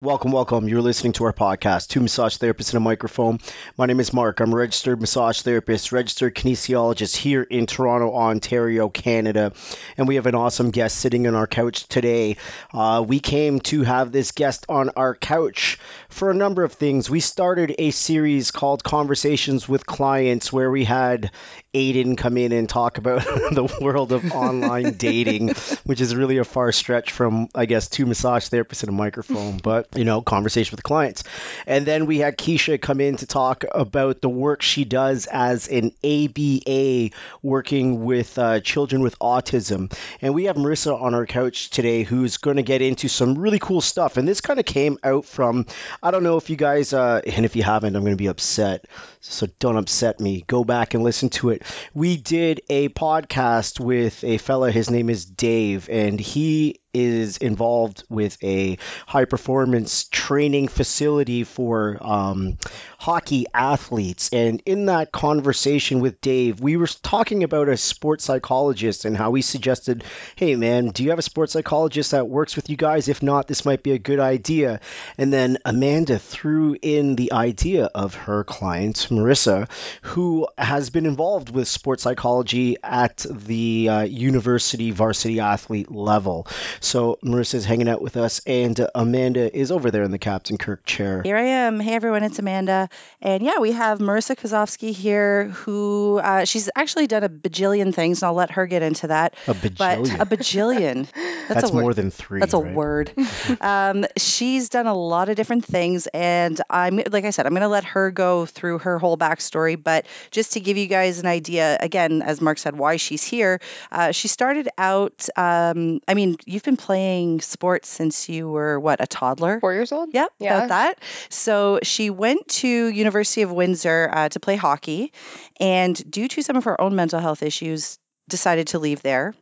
Welcome, welcome. You're listening to our podcast, Two Massage Therapists in a Microphone. My name is Mark. I'm a registered massage therapist, registered kinesiologist here in Toronto, Ontario, Canada. And we have an awesome guest sitting on our couch today. Uh, we came to have this guest on our couch for a number of things. We started a series called Conversations with Clients where we had Aiden come in and talk about the world of online dating, which is really a far stretch from, I guess, two massage therapists and a microphone, but, you know, conversation with clients. And then we had Keisha come in to talk about the work she does as an ABA working with uh, children with autism. And we have Marissa on our couch today who's going to get into some really cool stuff. And this kind of came out from, I don't know if you guys, uh, and if you haven't, I'm going to be upset. So don't upset me. Go back and listen to it. We did a podcast with a fella. His name is Dave, and he is involved with a high performance training facility for um, hockey athletes. And in that conversation with Dave, we were talking about a sports psychologist and how we suggested, hey, man, do you have a sports psychologist that works with you guys? If not, this might be a good idea. And then Amanda threw in the idea of her client, Marissa, who has been involved with sports psychology at the uh, university varsity athlete level. So Marissa's hanging out with us, and uh, Amanda is over there in the Captain Kirk chair. Here I am. Hey, everyone, it's Amanda. And yeah, we have Marissa Kozovsky here, who uh, she's actually done a bajillion things, and I'll let her get into that. A bajillion. But a bajillion. That's, That's more word. than three. That's a right? word. um, she's done a lot of different things, and I'm like I said, I'm going to let her go through her whole backstory. But just to give you guys an idea, again, as Mark said, why she's here. Uh, she started out. Um, I mean, you've been playing sports since you were what a toddler. Four years old? Yep, Yeah. about that. So she went to University of Windsor uh, to play hockey, and due to some of her own mental health issues, decided to leave there,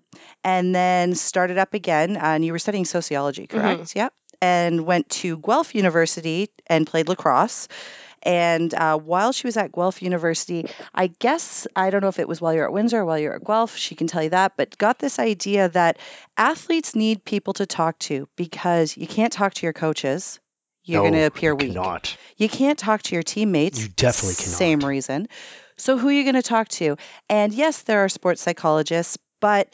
and then started up again. And you were studying sociology, correct? Yep. And went to Guelph University and played lacrosse. And uh, while she was at Guelph University, I guess, I don't know if it was while you're at Windsor or while you're at Guelph, she can tell you that, but got this idea that athletes need people to talk to because you can't talk to your coaches. You're No, going to appear you weak. Cannot. You can't talk to your teammates. You definitely cannot. Same reason. So who are you going to talk to? And yes, there are sports psychologists, but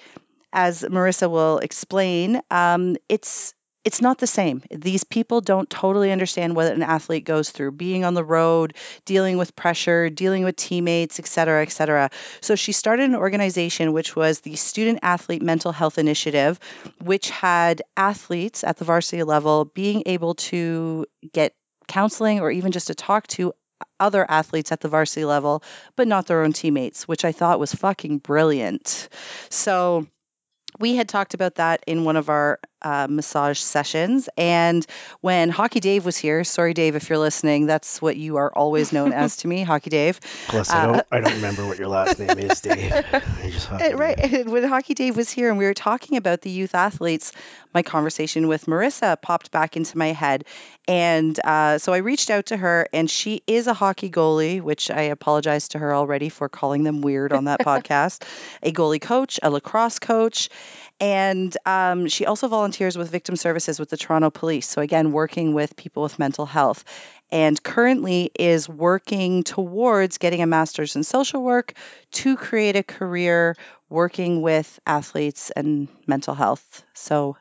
as Marissa will explain, um, it's it's not the same. These people don't totally understand what an athlete goes through, being on the road, dealing with pressure, dealing with teammates, et cetera, et cetera. So she started an organization which was the Student Athlete Mental Health Initiative, which had athletes at the varsity level being able to get counseling or even just to talk to other athletes at the varsity level, but not their own teammates, which I thought was fucking brilliant. So we had talked about that in one of our uh, massage sessions. And when Hockey Dave was here, sorry, Dave, if you're listening, that's what you are always known as to me, Hockey Dave. Plus, I Uh, don't. I don't remember what your last name is, Dave. I just fucking- right. When Hockey Dave was here and we were talking about the youth athletes, my conversation with Marissa popped back into my head. And uh, so I reached out to her, and she is a hockey goalie, which I apologize to her already for calling them weird on that podcast, a goalie coach, a lacrosse coach. And um, she also volunteers with victim services with the Toronto Police. So, again, working with people with mental health. And currently is working towards getting a master's in social work to create a career working with athletes and mental health. So,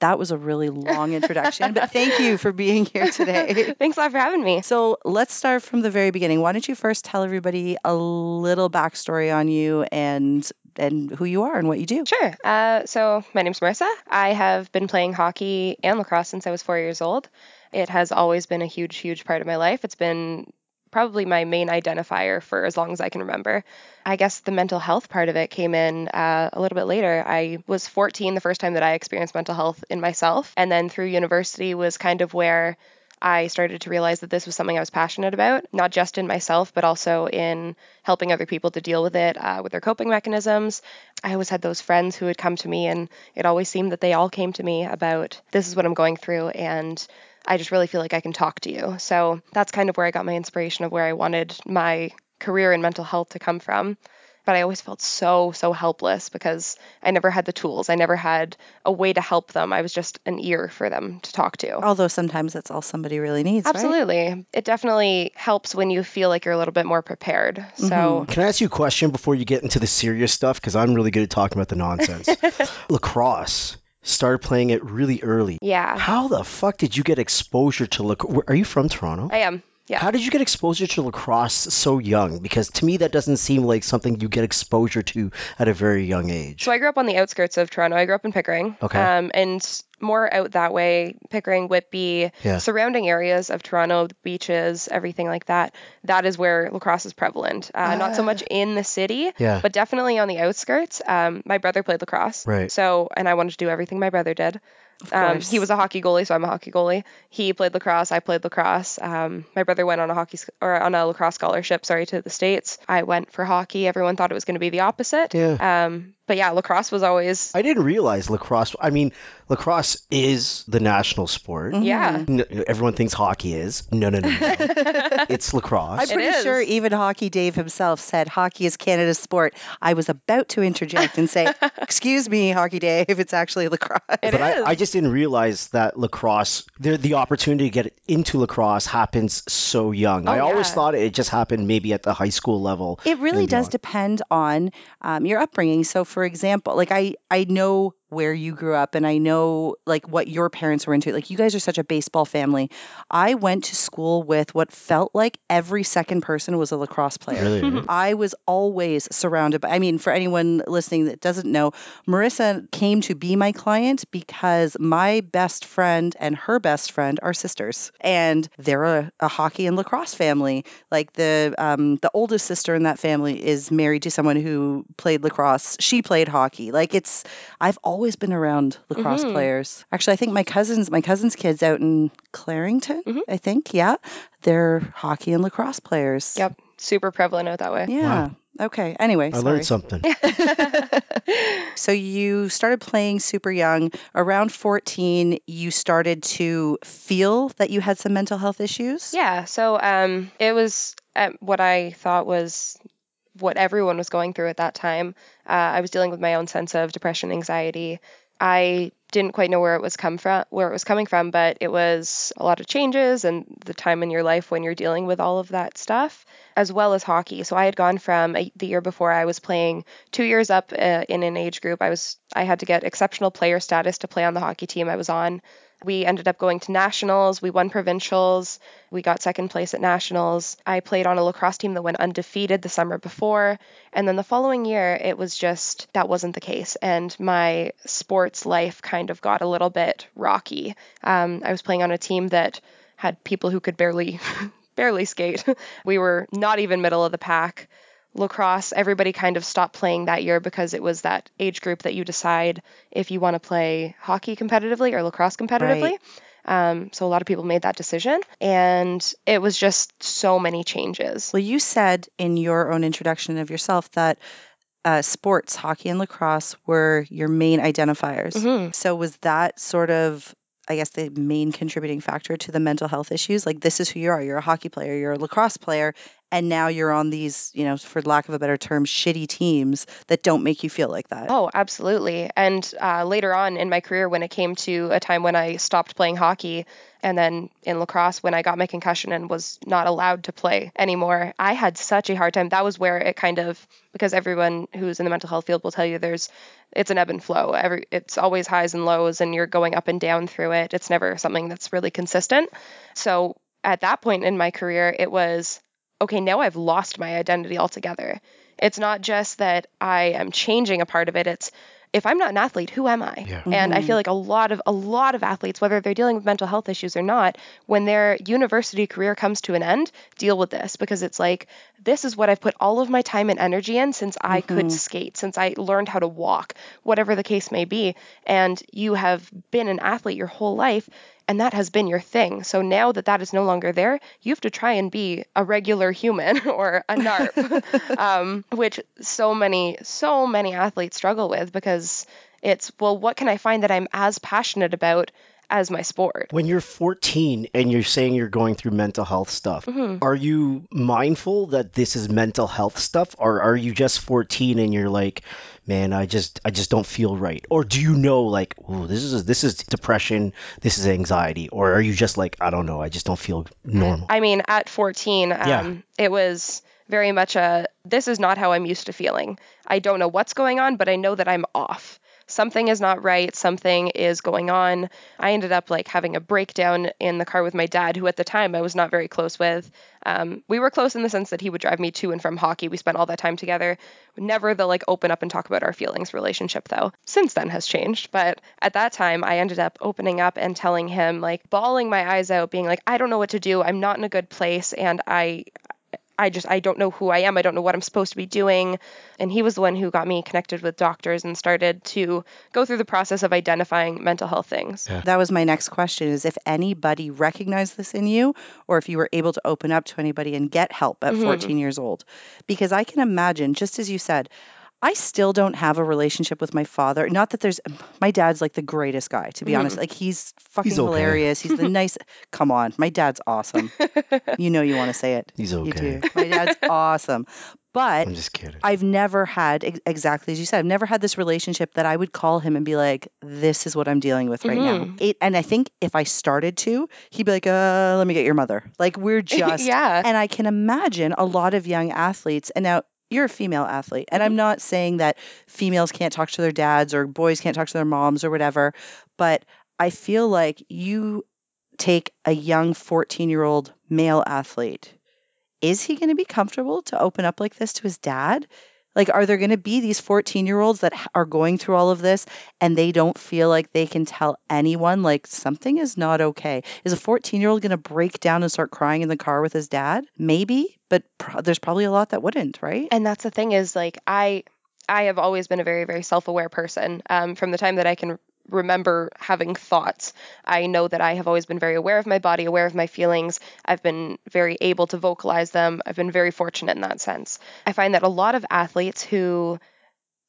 that was a really long introduction, but thank you for being here today. Thanks a lot for having me. So let's start from the very beginning. Why don't you first tell everybody a little backstory on you and and who you are and what you do? Sure. Uh, so my name's Marissa. I have been playing hockey and lacrosse since I was four years old. It has always been a huge, huge part of my life. It's been probably my main identifier for as long as I can remember. I guess the mental health part of it came in uh, a little bit later. I was 14 the first time that I experienced mental health in myself, and then through university was kind of where I started to realize that this was something I was passionate about, not just in myself, but also in helping other people to deal with it, uh, with their coping mechanisms. I always had those friends who would come to me, and it always seemed that they all came to me about this is what I'm going through, and I just really feel like I can talk to you. So that's kind of where I got my inspiration of where I wanted my career in mental health to come from. but I always felt so, so helpless because I never had the tools. I never had a way to help them. I was just an ear for them to talk to. Although sometimes that's all somebody really needs. right? Absolutely. It definitely helps when you feel like you're a little bit more prepared. So, mm-hmm. Can I ask you a question before you get into the serious stuff? Because I'm really good at talking about the nonsense. Lacrosse. Started playing it really early. yeah, How the fuck did you get exposure to lacrosse? Are you from Toronto? I am. Yeah. How did you get exposure to lacrosse so young? Because to me, that doesn't seem like something you get exposure to at a very young age. So I grew up on the outskirts of Toronto. I grew up in Pickering. Okay. Um, and more out that way, Pickering, Whitby, Yeah. surrounding areas of Toronto, beaches, everything like that. That is where lacrosse is prevalent. Uh, Not so much in the city, Yeah. but definitely on the outskirts. Um, my brother played lacrosse. Right. So, and I wanted to do everything my brother did. Um, he was a hockey goalie, so I'm a hockey goalie. He played lacrosse. I played lacrosse. Um, my brother went on a hockey sc- or on a lacrosse scholarship, sorry, to the states. I went for hockey. Everyone thought it was going to be the opposite. Yeah. Um, but yeah, lacrosse was always I didn't realize lacrosse. I mean, lacrosse is the national sport. yeah. No, everyone thinks hockey is. No, no, no, no. it's lacrosse. I'm pretty sure even Hockey Dave himself said hockey is Canada's sport. I was about to interject and say, "Excuse me, Hockey Dave, it's actually lacrosse." It but I, is. I just didn't realize that lacrosse, the, the opportunity to get into lacrosse happens so young. I Oh, always thought it just happened maybe at the high school level. It really does beyond. depend on um, your upbringing. So, for example, like I, I know where you grew up and I know like what your parents were into. Like you guys are such a baseball family. I went to school with what felt like every second person was a lacrosse player. Really? I was always surrounded by, I mean, for anyone listening that doesn't know, Marissa came to be my client because my best friend and her best friend are sisters. And they're a, a hockey and lacrosse family. Like the um, the oldest sister in that family is married to someone who played lacrosse. She played hockey. Like it's, I've always been around lacrosse Mhm. players. Actually, I think my cousins, my cousin's kids out in Clarington, Mhm. I think, yeah, they're hockey and lacrosse players. Yep. Super prevalent out that way. Yeah. Okay. Anyway, I sorry. learned something. So you started playing super young. Around 14, you started to feel that you had some mental health issues. Yeah. So um, it was uh, what I thought was what everyone was going through at that time. Uh, I was dealing with my own sense of depression, anxiety. I didn't quite know where it was come from, where it was coming from, but it was a lot of changes and the time in your life when you're dealing with all of that stuff, as well as hockey. So I had gone from a, the year before I was playing two years up uh, in an age group. I was I had to get exceptional player status to play on the hockey team I was on. We ended up going to nationals. We won provincials. We got second place at nationals. I played on a lacrosse team that went undefeated the summer before. And then the following year, it was just that wasn't the case. And my sports life kind of got a little bit rocky. Um, I was playing on a team that had people who could barely, barely skate. we were not even middle of the pack lacrosse, everybody kind of stopped playing that year because it was that age group that you decide if you want to play hockey competitively or lacrosse competitively. Um, so a lot of people made that decision, and it was just so many changes. Well, you said in your own introduction of yourself that uh, sports, hockey and lacrosse, were your main identifiers. Mhm. So was that sort of, I guess, the main contributing factor to the mental health issues? Like, this is who you are. You're a hockey player, you're a lacrosse player, and now you're on these, you know, for lack of a better term, shitty teams that don't make you feel like that. Oh, absolutely. And uh, later on in my career, when it came to a time when I stopped playing hockey, and then in lacrosse, when I got my concussion and was not allowed to play anymore, I had such a hard time. That was where it kind of, because everyone who's in the mental health field will tell you there's, it's an ebb and flow. Every, it's always highs and lows, and you're going up and down through it. It's never something that's really consistent. So at that point in my career, it was, okay, now I've lost my identity altogether. It's not just that I am changing a part of it. It's if I'm not an athlete, who am I? Yeah. And I Mhm. feel like a lot of a lot of athletes, whether they're dealing with mental health issues or not, when their university career comes to an end, deal with this because it's like this is what I've put all of my time and energy in since I could Mhm. skate, since I learned how to walk, whatever the case may be. And you have been an athlete your whole life and that has been your thing. So now that that is no longer there, you have to try and be a regular human or a NARP, um, which so many, so many athletes struggle with because it's, well, what can I find that I'm as passionate about as my sport. When you're 14 and you're saying you're going through mental health stuff, Mhm. are you mindful that this is mental health stuff or are you just 14 and you're like, man, I just I just don't feel right? Or do you know like, oh, this is this is depression, this is anxiety, or are you just like, I don't know, I just don't feel normal? I mean, at 14, um, Yeah. it was very much a this is not how I'm used to feeling. I don't know what's going on, but I know that I'm off. Something is not right. Something is going on. I ended up like having a breakdown in the car with my dad, who at the time I was not very close with. Um, we were close in the sense that he would drive me to and from hockey. We spent all that time together. Never the like open up and talk about our feelings relationship though. Since then has changed, but at that time I ended up opening up and telling him like bawling my eyes out, being like, I don't know what to do. I'm not in a good place, and I I just I don't know who I am. I don't know what I'm supposed to be doing. And he was the one who got me connected with doctors and started to go through the process of identifying mental health things. Yeah. That was my next question is if anybody recognized this in you or if you were able to open up to anybody and get help at Mhm. 14 years old. Because I can imagine, just as you said, I still don't have a relationship with my father. Not that there's my dad's like the greatest guy, to be Mhm. honest. Like he's fucking He's okay. hilarious. He's the nice Come on, my dad's awesome. You know you want to say it. He's You okay. do. My dad's awesome. But I'm just kidding. I've never had ex- exactly as you said. I've never had this relationship that I would call him and be like, "This is what I'm dealing with right now." Mhm. It, and I think if I started to, he'd be like, "Uh, let me get your mother." Like we're just. yeah. And I can imagine a lot of young athletes. And now you're a female athlete, and I'm mm-hmm. not saying that females can't talk to their dads or boys can't talk to their moms or whatever, but I feel like you take a young 14 year old male athlete is he going to be comfortable to open up like this to his dad? Like, are there going to be these 14 year olds that are going through all of this and they don't feel like they can tell anyone, like, something is not okay? Is a 14 year old going to break down and start crying in the car with his dad? Maybe, but pro- there's probably a lot that wouldn't, right? and that's the thing is like I I have always been a very very self-aware person. Um, from the time that I can remember having thoughts, I know that I have always been very aware of my body, aware of my feelings. I've been very able to vocalize them. I've been very fortunate in that sense. I find that a lot of athletes who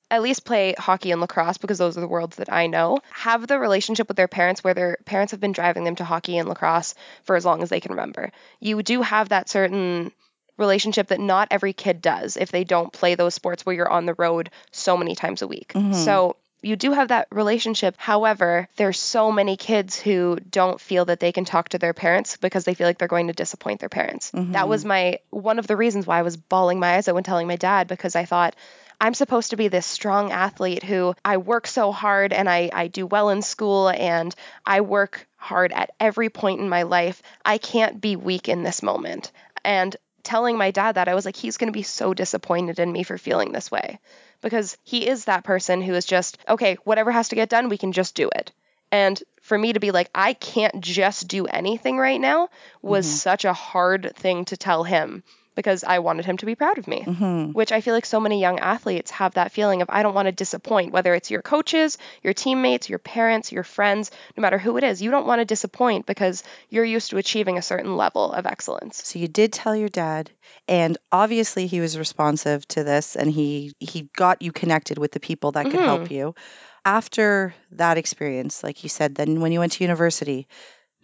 at least play hockey and lacrosse because those are the worlds that I know, have the relationship with their parents where their parents have been driving them to hockey and lacrosse for as long as they can remember. You do have that certain relationship that not every kid does if they don't play those sports where you're on the road so many times a week. Mhm. So you do have that relationship. However, there's so many kids who don't feel that they can talk to their parents because they feel like they're going to disappoint their parents. Mm-hmm. That was my one of the reasons why I was bawling my eyes out when telling my dad because I thought I'm supposed to be this strong athlete who I work so hard and I, I do well in school and I work hard at every point in my life. I can't be weak in this moment. And telling my dad that, I was like, he's going to be so disappointed in me for feeling this way because he is that person who is just, okay, whatever has to get done, we can just do it. And for me to be like, I can't just do anything right now was Mhm. such a hard thing to tell him because I wanted him to be proud of me hmm which I feel like so many young athletes have that feeling of I don't want to disappoint, whether it's your coaches, your teammates, your parents, your friends, no matter who it is. You don't want to disappoint because you're used to achieving a certain level of excellence. So you did tell your dad, and obviously he was responsive to this, and he he got you connected with the people that could help you. After that experience, like you said, then when you went to university,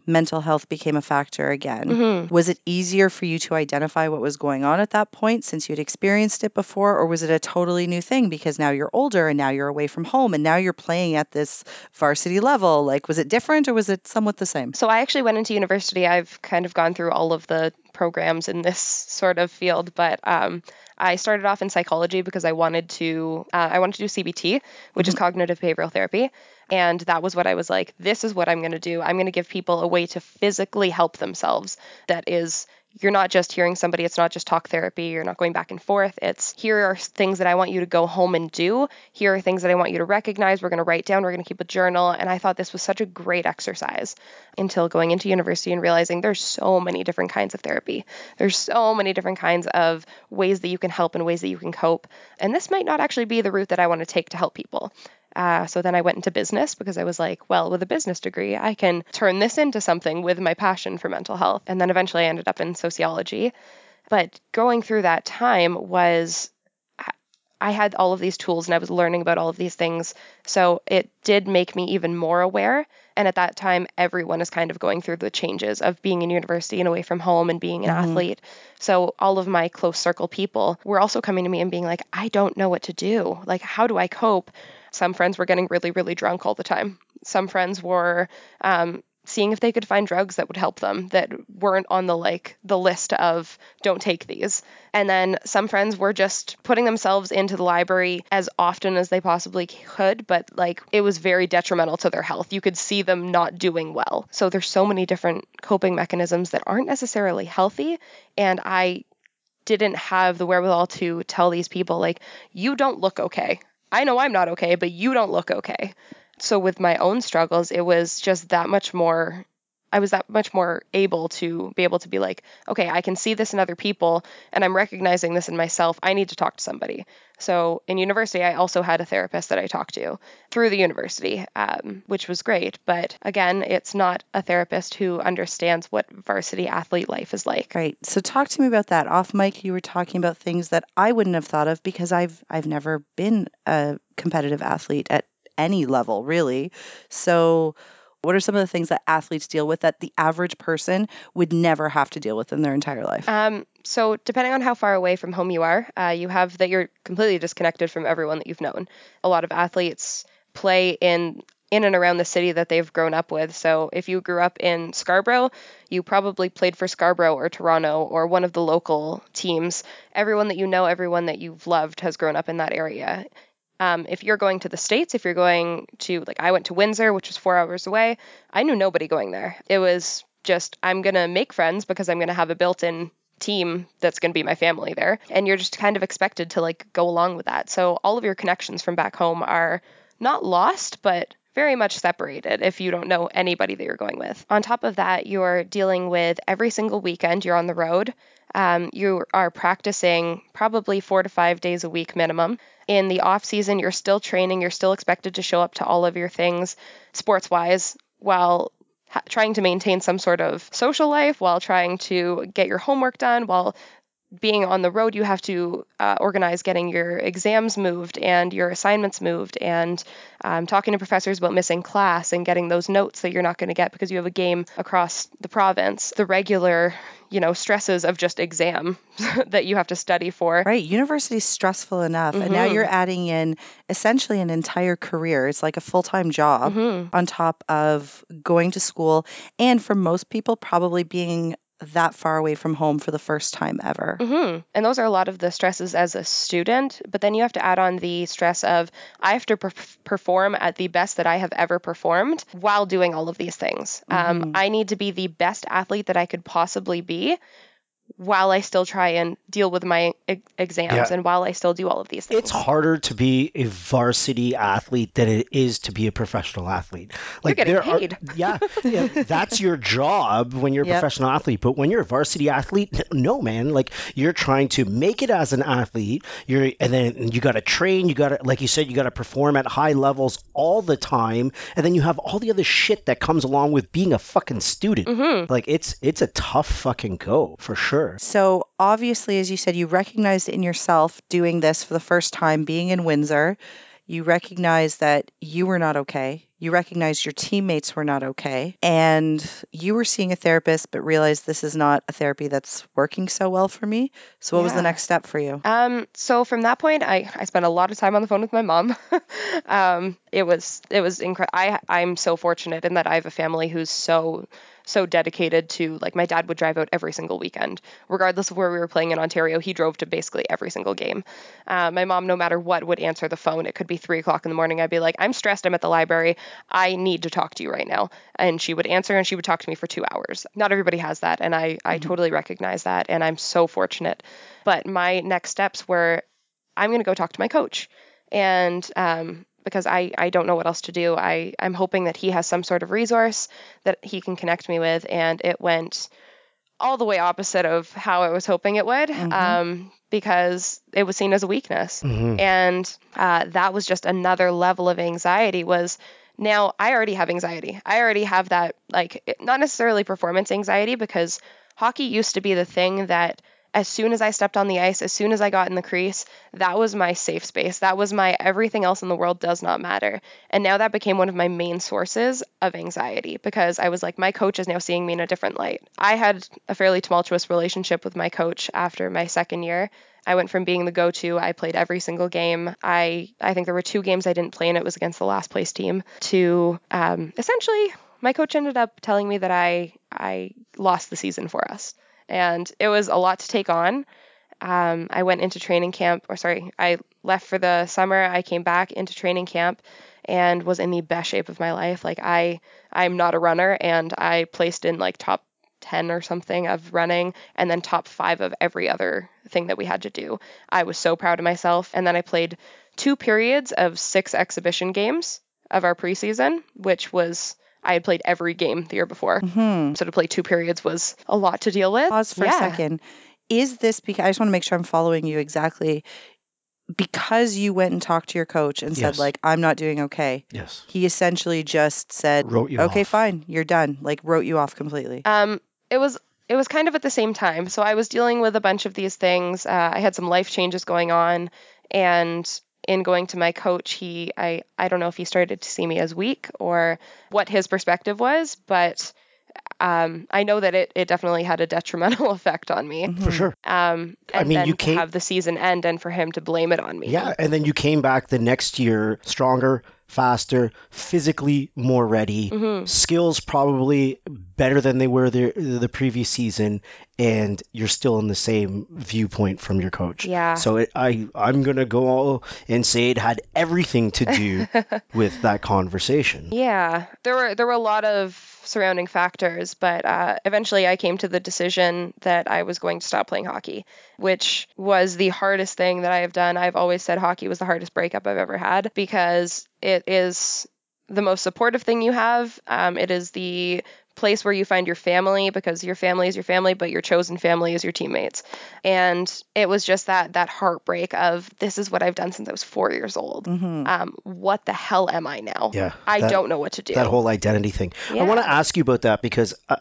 mental health became a factor again. Mhm. Was it easier for you to identify what was going on at that point since you'd experienced it before, or was it a totally new thing because now you're older and now you're away from home and now you're playing at this varsity level? Like, was it different or was it somewhat the same? So I actually went into university. I've kind of gone through all of the programs in this sort of field, but um, I started off in psychology because I wanted to uh, I wanted to do CBT, which is cognitive behavioral therapy, and that was what I was like. This is what I'm going to do. I'm going to give people a way to physically help themselves. That is you're not just hearing somebody, it's not just talk therapy, you're not going back and forth. It's here are things that I want you to go home and do. Here are things that I want you to recognize. We're going to write down, we're going to keep a journal. And I thought this was such a great exercise until going into university and realizing there's so many different kinds of therapy. There's so many different kinds of ways that you can help and ways that you can cope. And this might not actually be the route that I want to take to help people. Uh, so then I went into business because I was like, well, with a business degree, I can turn this into something with my passion for mental health. And then eventually I ended up in sociology. But going through that time was, I had all of these tools and I was learning about all of these things. So it did make me even more aware. And at that time, everyone is kind of going through the changes of being in university and away from home and being an mm-hmm. athlete. So all of my close circle people were also coming to me and being like, I don't know what to do. Like, how do I cope? Some friends were getting really, really drunk all the time. Some friends were um, seeing if they could find drugs that would help them that weren't on the like the list of don't take these. And then some friends were just putting themselves into the library as often as they possibly could, but like it was very detrimental to their health. You could see them not doing well. So there's so many different coping mechanisms that aren't necessarily healthy and I didn't have the wherewithal to tell these people like you don't look okay. I know I'm not okay, but you don't look okay. So with my own struggles, it was just that much more I was that much more able to be able to be like, okay, I can see this in other people and I'm recognizing this in myself. I need to talk to somebody. So in university, I also had a therapist that I talked to through the university, um, which was great. But again, it's not a therapist who understands what varsity athlete life is like. Right. So talk to me about that. Off mic, you were talking about things that I wouldn't have thought of because I've I've never been a competitive athlete at any level, really. So, what are some of the things that athletes deal with that the average person would never have to deal with in their entire life? Um, so, depending on how far away from home you are, uh, you have that you're completely disconnected from everyone that you've known. A lot of athletes play in in and around the city that they've grown up with. So if you grew up in Scarborough, you probably played for Scarborough or Toronto or one of the local teams. Everyone that you know, everyone that you've loved has grown up in that area. Um, if you're going to the States, if you're going to, like, I went to Windsor, which was four hours away, I knew nobody going there. It was just, I'm going to make friends because I'm going to have a built in team that's going to be my family there. And you're just kind of expected to, like, go along with that. So all of your connections from back home are not lost, but very much separated if you don't know anybody that you're going with. On top of that, you're dealing with every single weekend you're on the road. Um, you are practicing probably four to five days a week minimum. In the off season, you're still training. You're still expected to show up to all of your things sports wise while ha- trying to maintain some sort of social life, while trying to get your homework done, while being on the road, you have to uh, organize getting your exams moved and your assignments moved, and um, talking to professors about missing class and getting those notes that you're not going to get because you have a game across the province. The regular, you know, stresses of just exam that you have to study for. Right. University's stressful enough, mm-hmm. and now mm-hmm. you're adding in essentially an entire career. It's like a full time job mm-hmm. on top of going to school, and for most people, probably being that far away from home for the first time ever. Mm-hmm. And those are a lot of the stresses as a student. But then you have to add on the stress of I have to per- perform at the best that I have ever performed while doing all of these things. Um, mm-hmm. Um, I need to be the best athlete that I could possibly be while I still try and deal with my e- exams yeah. and while I still do all of these things. It's harder to be a varsity athlete than it is to be a professional athlete. Like you're getting paid. Are, yeah, yeah, that's your job when you're a yep. professional athlete. But when you're a varsity athlete, no man, like you're trying to make it as an athlete. You're and then you got to train. You got to, like you said, you got to perform at high levels all the time. And then you have all the other shit that comes along with being a fucking student. Mm-hmm. Like it's it's a tough fucking go for sure. Sure. So, obviously, as you said, you recognized in yourself doing this for the first time, being in Windsor. You recognized that you were not okay. You recognized your teammates were not okay. And you were seeing a therapist, but realized this is not a therapy that's working so well for me. So, what yeah. was the next step for you? Um, so, from that point, I, I spent a lot of time on the phone with my mom. um, it was, it was incredible. I, I'm so fortunate in that I have a family who's so so dedicated to like my dad would drive out every single weekend, regardless of where we were playing in Ontario. He drove to basically every single game. Uh, my mom, no matter what, would answer the phone. It could be three o'clock in the morning. I'd be like, I'm stressed. I'm at the library. I need to talk to you right now. And she would answer and she would talk to me for two hours. Not everybody has that, and I I mm-hmm. totally recognize that, and I'm so fortunate. But my next steps were, I'm going to go talk to my coach and um, because I, I don't know what else to do. I, I'm hoping that he has some sort of resource that he can connect me with. And it went all the way opposite of how I was hoping it would mm-hmm. um, because it was seen as a weakness. Mm-hmm. And uh, that was just another level of anxiety was now I already have anxiety. I already have that, like, not necessarily performance anxiety because hockey used to be the thing that as soon as I stepped on the ice, as soon as I got in the crease, that was my safe space. That was my everything else in the world does not matter. And now that became one of my main sources of anxiety because I was like, my coach is now seeing me in a different light. I had a fairly tumultuous relationship with my coach after my second year. I went from being the go-to. I played every single game. I I think there were two games I didn't play, and it was against the last place team. To um, essentially, my coach ended up telling me that I I lost the season for us, and it was a lot to take on. Um, I went into training camp, or sorry, I left for the summer. I came back into training camp and was in the best shape of my life. Like I, I'm not a runner, and I placed in like top 10 or something of running and then top five of every other thing that we had to do. I was so proud of myself. And then I played two periods of six exhibition games of our preseason, which was. I had played every game the year before. Mhm. So to play two periods was a lot to deal with. Pause for Yeah. a second. Is this because I just want to make sure I'm following you exactly? Because you went and talked to your coach and said, Yes. like, I'm not doing okay. Yes. He essentially just said, Wrote you okay, off. fine, you're done. Like, wrote you off completely. Um, it was it was kind of at the same time. So I was dealing with a bunch of these things. Uh, I had some life changes going on, and in going to my coach, he I I don't know if he started to see me as weak or what his perspective was, but um, I know that it it definitely had a detrimental effect on me. For sure. Um, I mean, you to came- have the season end and for him to blame it on me. Yeah, and then you came back the next year stronger, faster, physically more ready, Mhm. skills probably better than they were the the previous season, and you're still in the same viewpoint from your coach. Yeah. So it, I I'm gonna go and say it had everything to do with that conversation. Yeah, there were there were a lot of surrounding factors, but uh, eventually I came to the decision that I was going to stop playing hockey, which was the hardest thing that I have done. I've always said hockey was the hardest breakup I've ever had because it is the most supportive thing you have. Um, it is the place where you find your family because your family is your family, but your chosen family is your teammates. And it was just that that heartbreak of this is what I've done since I was four years old. Mhm. Um, what the hell am I now? Yeah, I that- don't know what to do. That whole identity thing. I want to ask you about that because uh,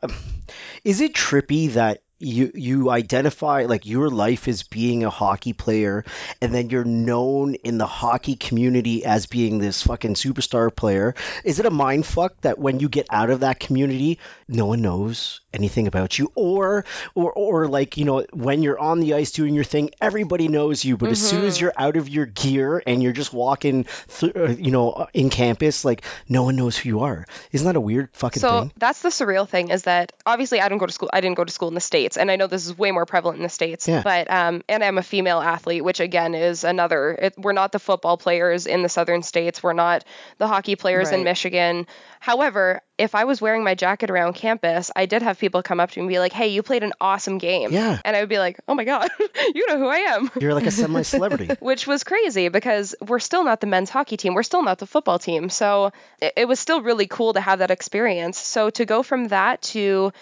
is it trippy that you you identify like your life as being a hockey player and then you're known in the hockey community as being this fucking superstar player is it a mind fuck that when you get out of that community no one knows anything about you or or or like you know when you're on the ice doing your thing everybody knows you but as soon as Mhm. you're out of your gear and you're just walking through uh, you know in campus like no one knows who you are isn't that a weird fucking so thing that's the surreal thing is that obviously I don't go to school. I didn't go to school in the states, and I know this is way more prevalent in the states. Yeah. But um, and I'm a female athlete, which again is another. It, we're not the football players in the southern states. We're not the hockey players in Michigan. However, if I was wearing my jacket around campus, I did have people come up to me and be like, "Hey, you played an awesome game." Yeah. And I would be like, "Oh my god, you know who I am." you're like a semi-celebrity which was crazy because we're still not the men's hockey team. We're still not the football team. So it, it was still really cool to have that experience. So to go from that to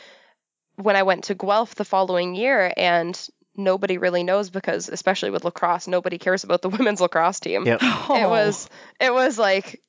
when I went to Guelph the following year and nobody really knows because especially with lacrosse, nobody cares about the women's lacrosse team. Yep. It oh. was it was like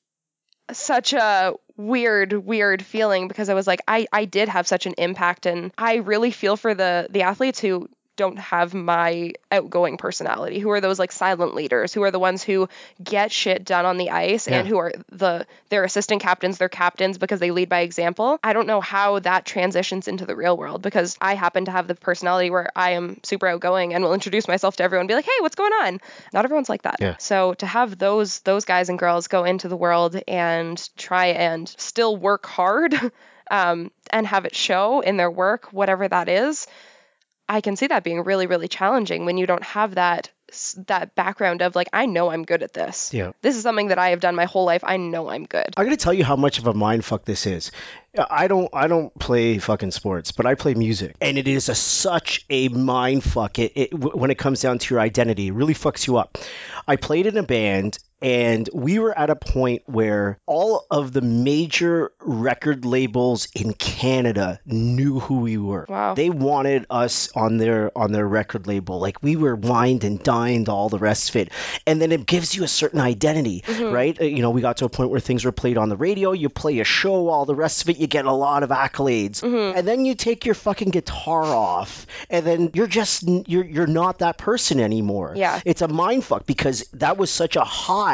such a weird weird feeling because I was like I I did have such an impact and I really feel for the the athletes who don't have my outgoing personality who are those like silent leaders who are the ones who get shit done on the ice and who are the their assistant captains their captains because they lead by example. I don't know how that transitions into the real world because i happen to have the personality where i am super outgoing and will introduce myself to everyone and be like hey what's going on? Not everyone's like that. Yeah. so to have those those guys and girls go into the world and try and still work hard um, and have it show in their work whatever that is I can see that being really, really challenging when you don't have that that background of like I know I'm good at this. Yeah. This is something that I have done my whole life. I know I'm good. I'm gonna tell you how much of a mind fuck this is. I don't I don't play fucking sports, but I play music, and it is a, such a mind fuck. It, it when it comes down to your identity, it really fucks you up. I played in a band, and we were at a point where all of the major record labels in Canada knew who we were. Wow. They wanted us on their on their record label. Like we were wined and dined, all the rest of it. And then it gives you a certain identity, right? Uh, You know, we got to a point where things were played on the radio, you play a show, all the rest of it, you get a lot of accolades. And then you take your fucking guitar off, and then you're just you're you're not that person anymore. Yeah. It's a mind fuck because that was such a high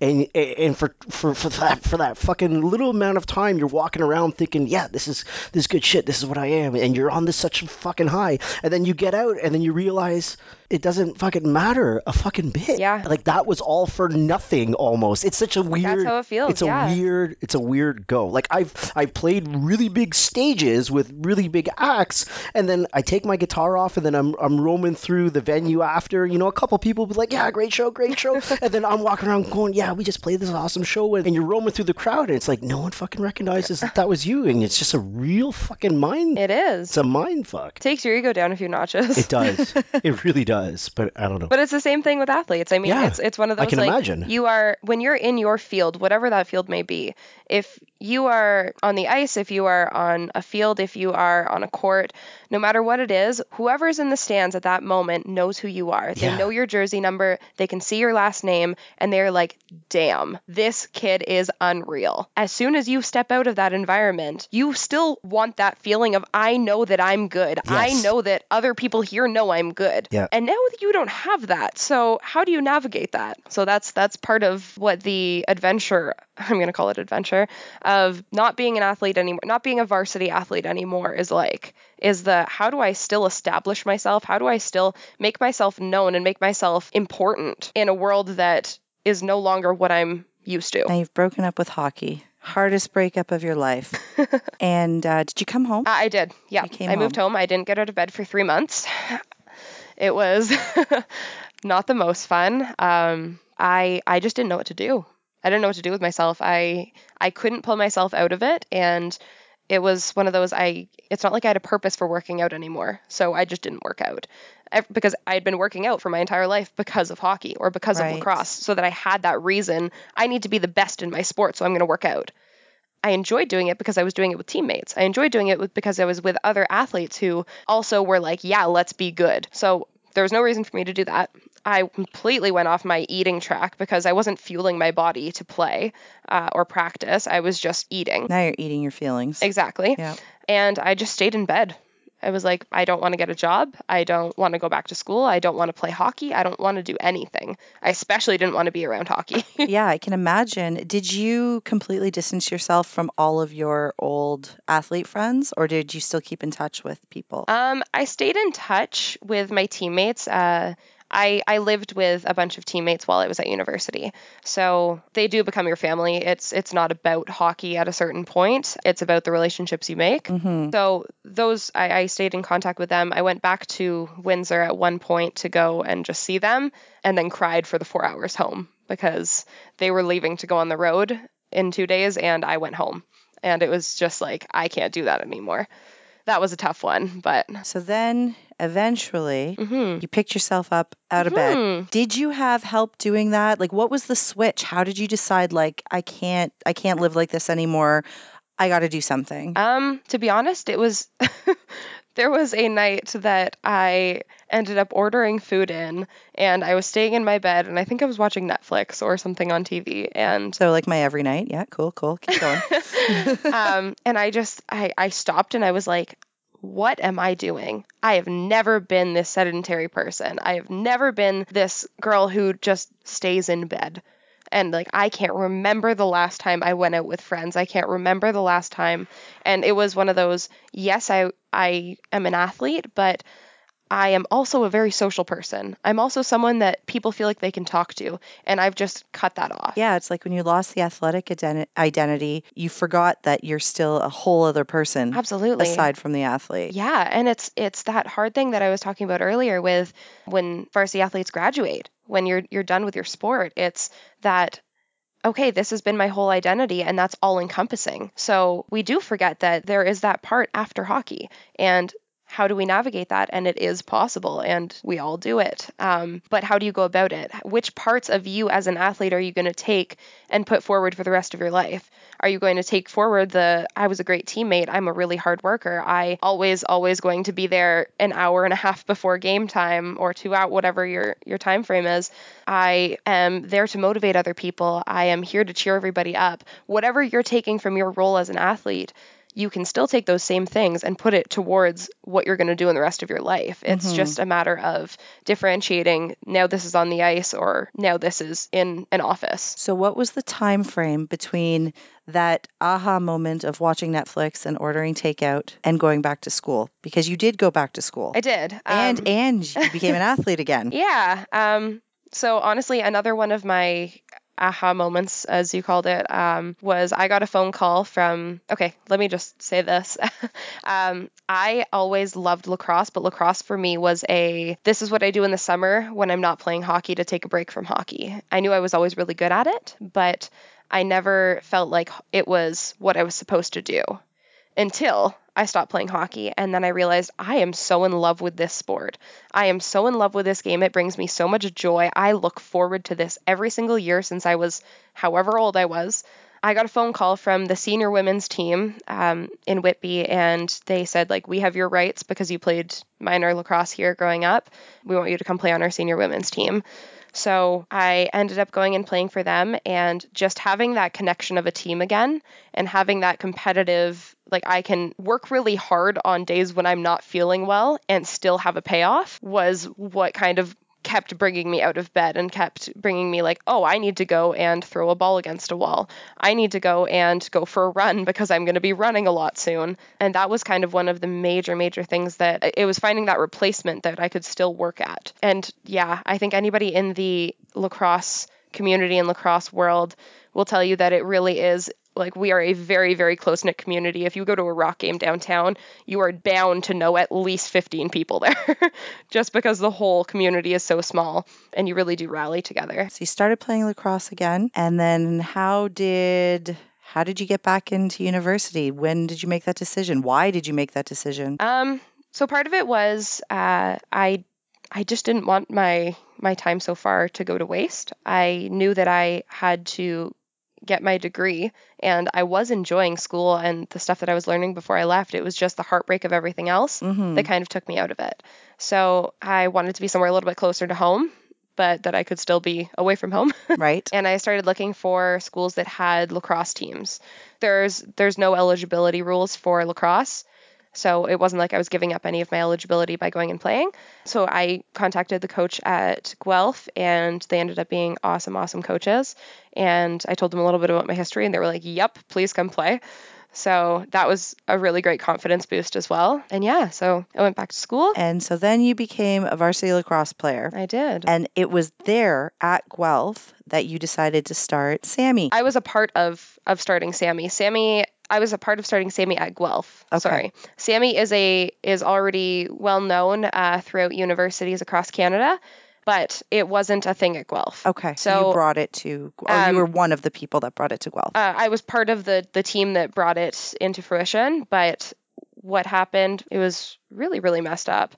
and and for for for that for that fucking little amount of time you're walking around thinking, yeah, this is this is good shit. This is what I am and you're on this such a fucking high. And then you get out and then you realize it doesn't fucking matter a fucking bit. Yeah. Like that was all for nothing almost. It's such a weird That's how it feels, It's a yeah. weird it's a weird go. Like I've I played really big stages with really big acts and then I take my guitar off and then I'm I'm roaming through the venue after, you know, a couple people be like, "Yeah, great show, great show." and then I'm walking around going, "Yeah, we just played this awesome show." And, and you're roaming through the crowd and it's like no one fucking recognizes that that was you and it's just a real fucking mind It is. it's a mind fuck. takes your ego down a few notches. It does. it really does, but I don't know. But it's the same thing with athletes. I mean, Yeah, it's it's one of those. I can like imagine. you are when you're in your field, whatever that field may be. If you are on the ice, if you are on a field, if you are on a court, no matter what it is, whoever's in the stands at that moment knows who you are. They Yeah. know your jersey number, they can see your last name, and they're like, "Damn, this kid is unreal." As soon as you step out of that environment, you still want that feeling of I know that I'm good. I know that other people here know I'm good. Yeah. And now you don't have that. So how do you navigate that? So that's that's part of what the adventure I'm going to call it adventure of not being an athlete anymore, not being a varsity athlete anymore is like is the how do I still establish myself? How do I still make myself known and make myself important in a world that is no longer what I'm used to? Now you've broken up with hockey. Hardest breakup of your life. and uh, did you come home? I I did. Yeah. I moved home. I didn't get out of bed for three months. It was not the most fun. Um, I I just didn't know what to do. I didn't know what to do with myself. I I couldn't pull myself out of it, and it was one of those. I it's not like I had a purpose for working out anymore, so I just didn't work out. I, because I had been working out for my entire life because of hockey or because Right. of lacrosse, so that I had that reason. I need to be the best in my sport, so I'm going to work out. I enjoyed doing it because I was doing it with teammates. I enjoyed doing it with, because I was with other athletes who also were like, yeah, let's be good. So there was no reason for me to do that. I completely went off my eating track because I wasn't fueling my body to play uh, or practice. I was just eating. Now you're eating your feelings. Exactly. Yeah. And I just stayed in bed. I was like, I don't want to get a job. I don't want to go back to school. I don't want to play hockey. I don't want to do anything. I especially didn't want to be around hockey. yeah, I can imagine. Did you completely distance yourself from all of your old athlete friends, or did you still keep in touch with people? Um, I stayed in touch with my teammates. Uh, I, I lived with a bunch of teammates while I was at university. So they do become your family. It's it's not about hockey at a certain point. It's about the relationships you make. hmm So those I, I stayed in contact with them. I went back to Windsor at one point to go and just see them and then cried for the four hours home because they were leaving to go on the road in two days and I went home. And it was just like, I can't do that anymore. That was a tough one, but So then eventually mhm. you picked yourself up out of bed. Mhm. Did you have help doing that? Like what was the switch? How did you decide like I can't I can't live like this anymore. I got to do something. Um, to be honest, it was there was a night that I ended up ordering food in and I was staying in my bed and I think I was watching Netflix or something on TV and so like my every night. Yeah, cool, cool. Keep going. um and I just I I stopped and I was like what am I doing? I have never been this sedentary person. I have never been this girl who just stays in bed. And like I can't remember the last time I went out with friends. I can't remember the last time. And it was one of those, yes, I I am an athlete, but I am also a very social person. I'm also someone that people feel like they can talk to, and I've just cut that off. yeah, it's like when you lost the athletic identi- identity, you forgot that you're still a whole other person Absolutely. aside from the athlete. Yeah, and it's it's that hard thing that I was talking about earlier with when varsity athletes graduate, when you're you're done with your sport. It's that okay, this has been my whole identity and that's all encompassing. So we do forget that there is that part after hockey and how do we navigate that? And it is possible, and we all do it. Um, but how do you go about it? Which parts of you as an athlete are you going to take and put forward for the rest of your life? Are you going to take forward the I was a great teammate, I'm a really hard worker, I always always going to be there an hour and a half before game time or two out, whatever your your time frame is. I am there to motivate other people. I am here to cheer everybody up. Whatever you're taking from your role as an athlete, you can still take those same things and put it towards what you're going to do in the rest of your life. It's Mhm. just a matter of differentiating now this is on the ice or now this is in an office. So what was the time frame between that aha moment of watching Netflix and ordering takeout and going back to school? Because you did go back to school. I did. Um, and and you became an athlete again. yeah. Um, so honestly, another one of my aha moments, as you called it, um, was I got a phone call from. Okay, let me just say this. um, I always loved lacrosse, but lacrosse for me was a this is what I do in the summer when I'm not playing hockey to take a break from hockey. I knew I was always really good at it, but I never felt like it was what I was supposed to do until I stopped playing hockey. And then I realized I am so in love with this sport. I am so in love with this game. It brings me so much joy. I look forward to this every single year since I was however old I was. I got a phone call from the senior women's team um, in Whitby, and they said, like, we have your rights because you played minor lacrosse here growing up. We want you to come play on our senior women's team. So I ended up going and playing for them and just having that connection of a team again and having that competitive, like I can work really hard on days when I'm not feeling well and still have a payoff was what kind of kept bringing me out of bed and kept bringing me like, oh, I need to go and throw a ball against a wall. I need to go and go for a run because I'm going to be running a lot soon. And that was kind of one of the major, major things that it was finding that replacement that I could still work at. And yeah, I think anybody in the lacrosse community and lacrosse world will tell you that it really is like we are a very very close knit community if you go to a rock game downtown you are bound to know at least 15 people there just because the whole community is so small and you really do rally together So you started playing lacrosse again, and then how did how did you get back into university? When did you make that decision? Why did you make that decision? um so part of it was uh, i i just didn't want my my time so far to go to waste i knew that i had to get my degree and I was enjoying school and the stuff that I was learning before I left. It was just the heartbreak of everything else Mhm. that kind of took me out of it. So I wanted to be somewhere a little bit closer to home, but that I could still be away from home. right. and I started looking for schools that had lacrosse teams. There's there's no eligibility rules for lacrosse. So it wasn't like I was giving up any of my eligibility by going and playing. So I contacted the coach at Guelph and they ended up being awesome, awesome coaches. And I told them a little bit about my history and they were like, Yep, please come play. So that was a really great confidence boost as well. And yeah, so I went back to school. And so then you became a varsity lacrosse player. I did. And it was there at Guelph that you decided to start SAMHI. I was a part of of starting SAMHI. SAMHI I was a part of starting SAMHI at Guelph. Okay. Sorry. SAMHI is a is already well known uh, throughout universities across Canada, but it wasn't a thing at Guelph. okay. So, so, you brought it to, or um, you were one of the people that brought it to Guelph. Uh, I was part of the the team that brought it into fruition, but what happened? It was really really messed up.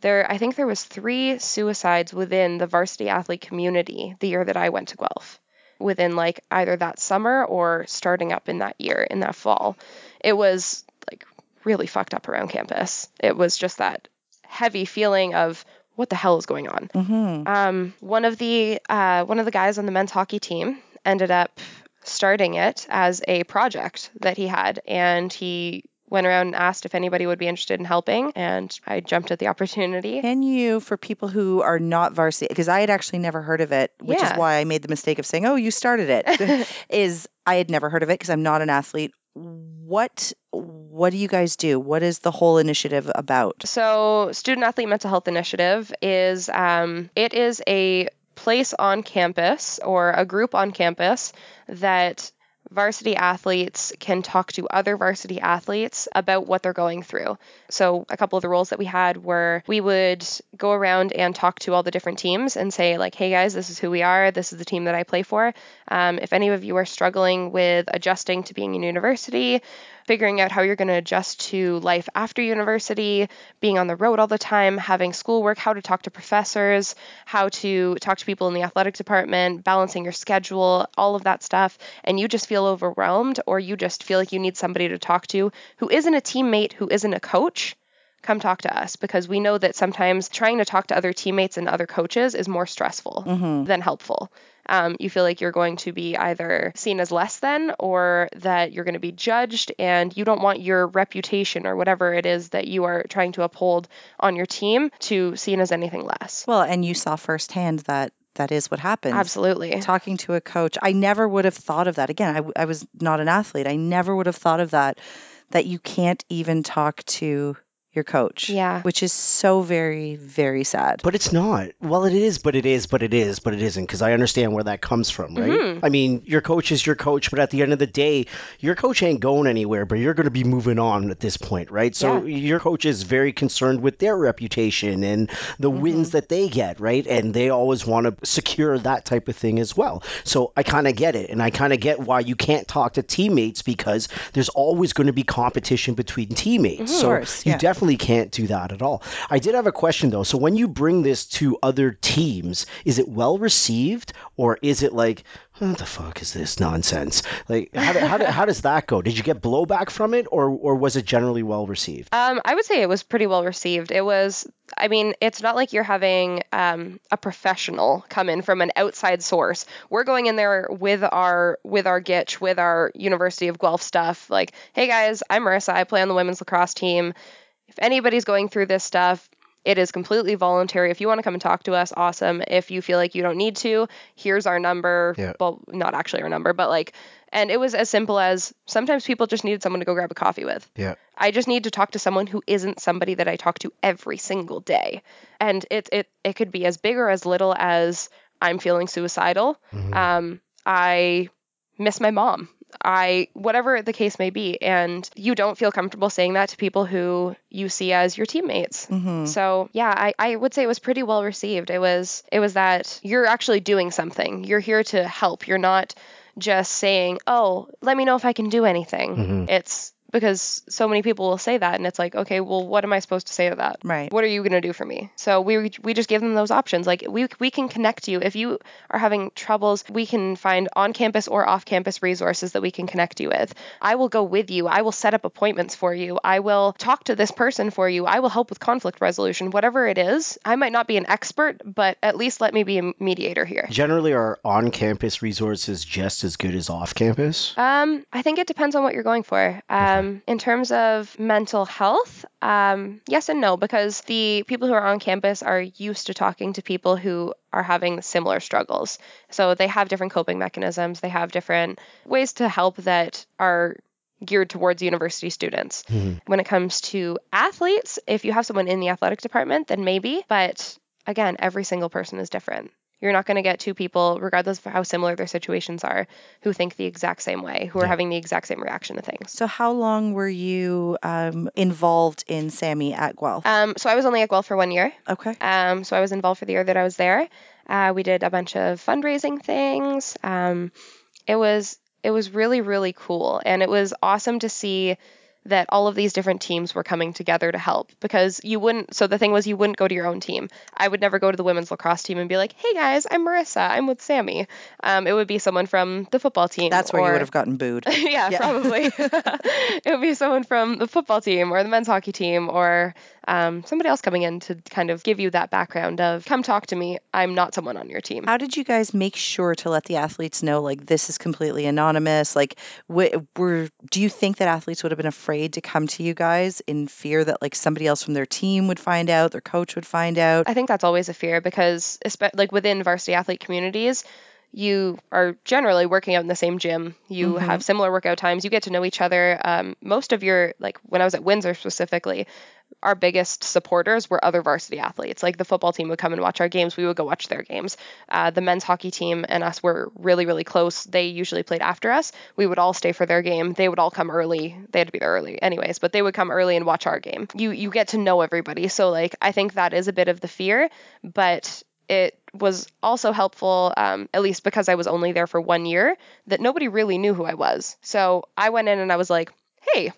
There, I think there was three suicides within the varsity athlete community the year that I went to Guelph. Within like either that summer or starting up in that year in that fall, it was like really fucked up around campus. It was just that heavy feeling of what the hell is going on. hmm Um, one of the uh, one of the guys on the men's hockey team ended up starting it as a project that he had, and he went around and asked if anybody would be interested in helping, and I jumped at the opportunity. Can you, for people who are not varsity, because I had actually never heard of it, which is why I made the mistake of saying, "Oh, you started it," is I had never heard of it because I'm not an athlete. What what do you guys do? What is the whole initiative about? So, Student Athlete Mental Health Initiative is um, it is a place on campus or a group on campus that varsity athletes can talk to other varsity athletes about what they're going through. So, a couple of the roles that we had were we would go around and talk to all the different teams and say, like, hey guys, this is who we are. This is the team that I play for. Um, if any of you are struggling with adjusting to being in university, figuring out how you're going to adjust to life after university, being on the road all the time, having schoolwork, how to talk to professors, how to talk to people in the athletic department, balancing your schedule, all of that stuff, and you just feel overwhelmed or you just feel like you need somebody to talk to who isn't a teammate, who isn't a coach, come talk to us because we know that sometimes trying to talk to other teammates and other coaches is more stressful Mm-hmm. than helpful. Um, you feel like you're going to be either seen as less than or that you're going to be judged, and you don't want your reputation or whatever it is that you are trying to uphold on your team to seen as anything less. Well, and you saw firsthand that that is what happens. Absolutely. Talking to a coach, I never would have thought of that. Again, I, I was not an athlete. I never would have thought of that, that you can't even talk to your coach. Yeah. Which is so very, very sad. But it's not. Well, it is, but it is, but it is, but it isn't, because I understand where that comes from, right? Mhm. I mean, your coach is your coach, but at the end of the day, your coach ain't going anywhere, but you're going to be moving on at this point, right? So your coach is very concerned with their reputation and the wins that they get, right? And they always want to secure that type of thing as well. So I kind of get it. And I kind of get why you can't talk to teammates because there's always going to be competition between teammates. So course, you yeah. definitely can't do that at all. I did have a question though. So when you bring this to other teams, is it well received or is it like, what the fuck is this nonsense? Like, how, do- how, how does that go? Did you get blowback from it or, or was it generally well received? Um, I would say it was pretty well received. It was, I mean, it's not like you're having um, a professional come in from an outside source. We're going in there with our with our Gitch, with our University of Guelph stuff. Like, hey guys, I'm Marissa. I play on the women's lacrosse team. If anybody's going through this stuff, it is completely voluntary. If you want to come and talk to us, awesome. If you feel like you don't need to, here's our number. Yeah. Well, not actually our number, but like, and it was as simple as sometimes people just needed someone to go grab a coffee with. Yeah. I just need to talk to someone who isn't somebody that I talk to every single day. And it it it could be as big or as little as I'm feeling suicidal. Mhm. Um, I miss my mom. I whatever the case may be, and you don't feel comfortable saying that to people who you see as your teammates. hmm So yeah, I, I would say it was pretty well received. It was it was that you're actually doing something. You're here to help. You're not just saying, "Oh, let me know if I can do anything." Mhm. It's because so many people will say that and it's like, "Okay, well, what am I supposed to say to that?" Right. What are you going to do for me? So we we just give them those options. Like we we can connect you if you are having troubles. We can find on campus or off campus resources that we can connect you with. I will go with you. I will set up appointments for you. I will talk to this person for you. I will help with conflict resolution, whatever it is. I might not be an expert, but at least let me be a mediator here. Generally, are on campus resources just as good as off campus? Um, I think it depends on what you're going for. Um, in terms of mental health, um, yes and no, because the people who are on campus are used to talking to people who are having similar struggles. So they have different coping mechanisms, they have different ways to help that are geared towards university students. Mhm. When it comes to athletes, if you have someone in the athletic department, then maybe, but again, every single person is different. You're not going to get two people, regardless of how similar their situations are, who think the exact same way, who are Yeah. having the exact same reaction to things. So, how long were you um, involved in SAMHI at Guelph? Um, so I was only at Guelph for one year. okay. Um, so I was involved for the year that I was there. Uh, we did a bunch of fundraising things. Um, it was it was really really cool, and it was awesome to see that all of these different teams were coming together to help because you wouldn't so the thing was you wouldn't go to your own team i would never go to the women's lacrosse team and be like hey guys i'm marissa i'm with SAMHI um, it would be someone from the football team That's where you would have gotten booed. yeah, Yeah. probably. it would be someone from the football team or the men's hockey team or um, somebody else coming in to kind of give you that background of come talk to me. I'm not someone on your team. How did you guys make sure to let the athletes know like this is completely anonymous? Like, wh- were do you think that athletes would have been afraid to come to you guys in fear that like somebody else from their team would find out, their coach would find out? I think that's always a fear because, like within varsity athlete communities, you are generally working out in the same gym. You Mhm. have similar workout times. You get to know each other. Um, most of your, like when I was at Windsor specifically, our biggest supporters were other varsity athletes. Like the football team would come and watch our games. We would go watch their games. Uh, the men's hockey team and us were really, really close. They usually played after us. We would all stay for their game. They would all come early. They had to be there early, anyways, but they would come early and watch our game. You you get to know everybody. So like I think that is a bit of the fear, but it was also helpful, um, at least because I was only there for one year, that nobody really knew who I was. So I went in and I was like, hey,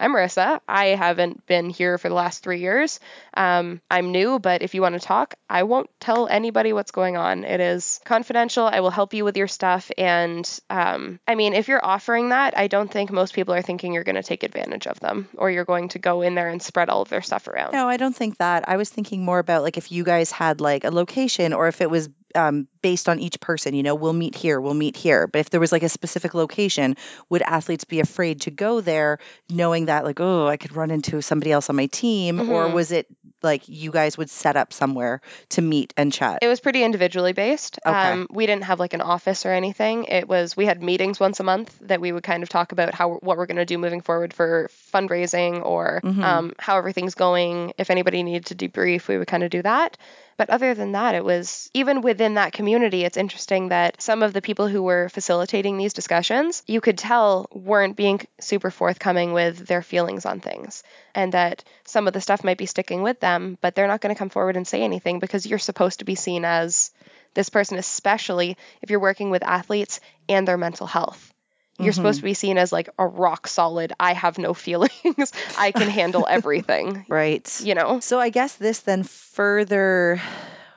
I'm Marissa. I haven't been here for the last three years. Um, I'm new, but if you want to talk, I won't tell anybody what's going on. It is confidential. I will help you with your stuff. And um, I mean, if you're offering that, I don't think most people are thinking you're going to take advantage of them or you're going to go in there and spread all of their stuff around. No, I don't think that. I was thinking more about like if you guys had like a location or if it was um, based on each person, you know, we'll meet here, we'll meet here. But if there was like a specific location, would athletes be afraid to go there knowing that like, oh, I could run into somebody else on my team? Or Mhm. was it like you guys would set up somewhere to meet and chat? It was pretty individually based. Okay. Um, we didn't have like an office or anything. It was we had meetings once a month that we would kind of talk about how what we're going to do moving forward for fundraising or Mhm. um, how everything's going. If anybody needed to debrief, we would kind of do that. But other than that, it was even within that community. It's interesting that some of the people who were facilitating these discussions, you could tell, weren't being super forthcoming with their feelings on things, and that some of the stuff might be sticking with them, but they're not going to come forward and say anything because you're supposed to be seen as this person, especially if you're working with athletes and their mental health. You're supposed mm-hmm. to be seen as like a rock solid, I have no feelings, I can handle everything, right. you know? So I guess this then further,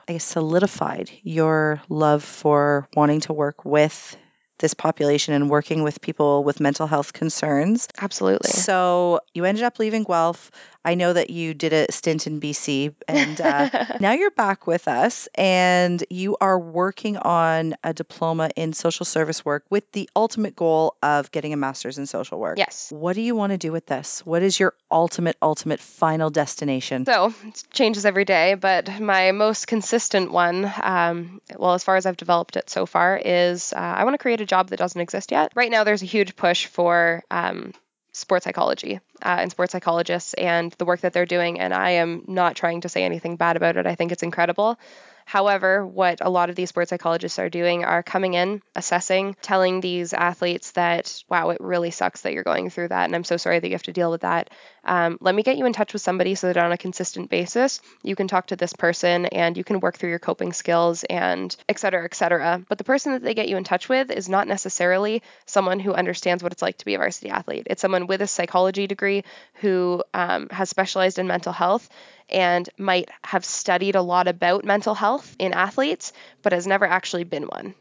I guess, solidified your love for wanting to work with this population and working with people with mental health concerns. Absolutely. So you ended up leaving Guelph. I know that you did a stint in BC, and uh, now you're back with us, and you are working on a diploma in social service work with the ultimate goal of getting a master's in social work. yes. What do you want to do with this? What is your ultimate, ultimate final destination? So it changes every day, but my most consistent one, um, well, as far as I've developed it so far, is uh, I want to create a job that doesn't exist yet. Right now, there's a huge push for um, sports psychology uh, and sports psychologists and the work that they're doing, and I am not trying to say anything bad about it. I think it's incredible. However, what a lot of these sports psychologists are doing are coming in, assessing, telling these athletes that, wow, it really sucks that you're going through that, and I'm so sorry that you have to deal with that. Um, let me get you in touch with somebody so that on a consistent basis, you can talk to this person and you can work through your coping skills and et cetera, et cetera. But the person that they get you in touch with is not necessarily someone who understands what it's like to be a varsity athlete. It's someone with a psychology degree who um, has specialized in mental health and might have studied a lot about mental health in athletes, but has never actually been one.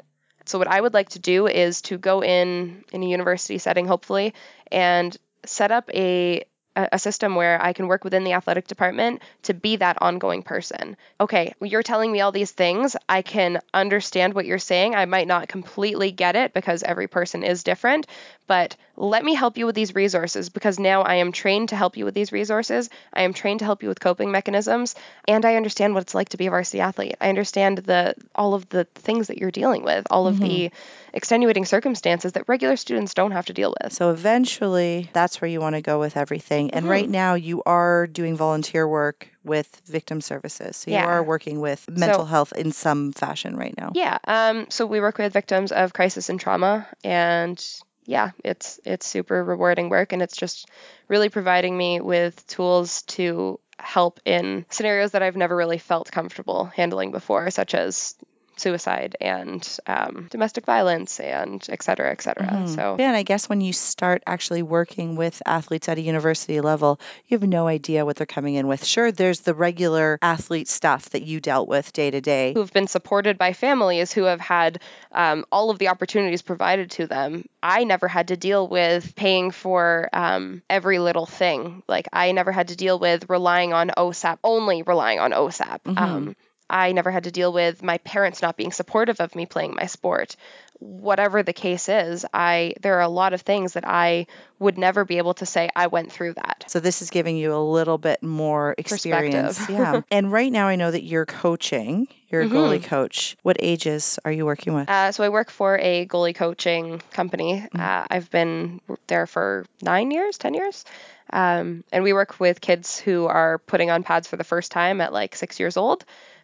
So what I would like to do is to go in in a university setting, hopefully, and set up a a system where I can work within the athletic department to be that ongoing person. Okay, you're telling me all these things. I can understand what you're saying. I might not completely get it because every person is different, but let me help you with these resources because now I am trained to help you with these resources. I am trained to help you with coping mechanisms, and I understand what it's like to be a varsity athlete. I understand the all of the things that you're dealing with, all of the extenuating circumstances that regular students don't have to deal with. So eventually, that's where you want to go with everything. And Mhm. right now, you are doing volunteer work with victim services. So you Yeah. are working with mental health in some fashion right now. Yeah. Um, so we work with victims of crisis and trauma, and yeah, it's it's super rewarding work, and it's just really providing me with tools to help in scenarios that I've never really felt comfortable handling before, such as suicide and um, domestic violence and et cetera, et cetera. Mhm. So Yeah, and I guess when you start actually working with athletes at a university level, you have no idea what they're coming in with. Sure, there's the regular athlete stuff that you dealt with day to day. who've been supported by families who have had um, all of the opportunities provided to them. I never had to deal with paying for um, every little thing. Like I never had to deal with relying on OSAP, only relying on OSAP. Mhm. I never had to deal with my parents not being supportive of me playing my sport. Whatever the case is, I there are a lot of things that I would never be able to say I went through that. So this is giving you a little bit more experience. Yeah. And right now I know that you're coaching. You're a Mhm. goalie coach. What ages are you working with? Uh, so I work for a goalie coaching company. Uh, I've been there for nine years, ten years, um, and we work with kids who are putting on pads for the first time at like six years old,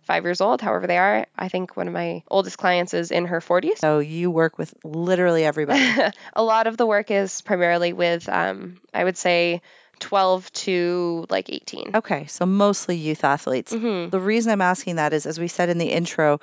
five years old, however they are. I think one of my oldest clients is in her 40s. So you work with literally everybody. a lot of the work is primarily with, um, I would say, 12 to like 18. Okay, so mostly youth athletes. hmm The reason I'm asking that is, as we said in the intro,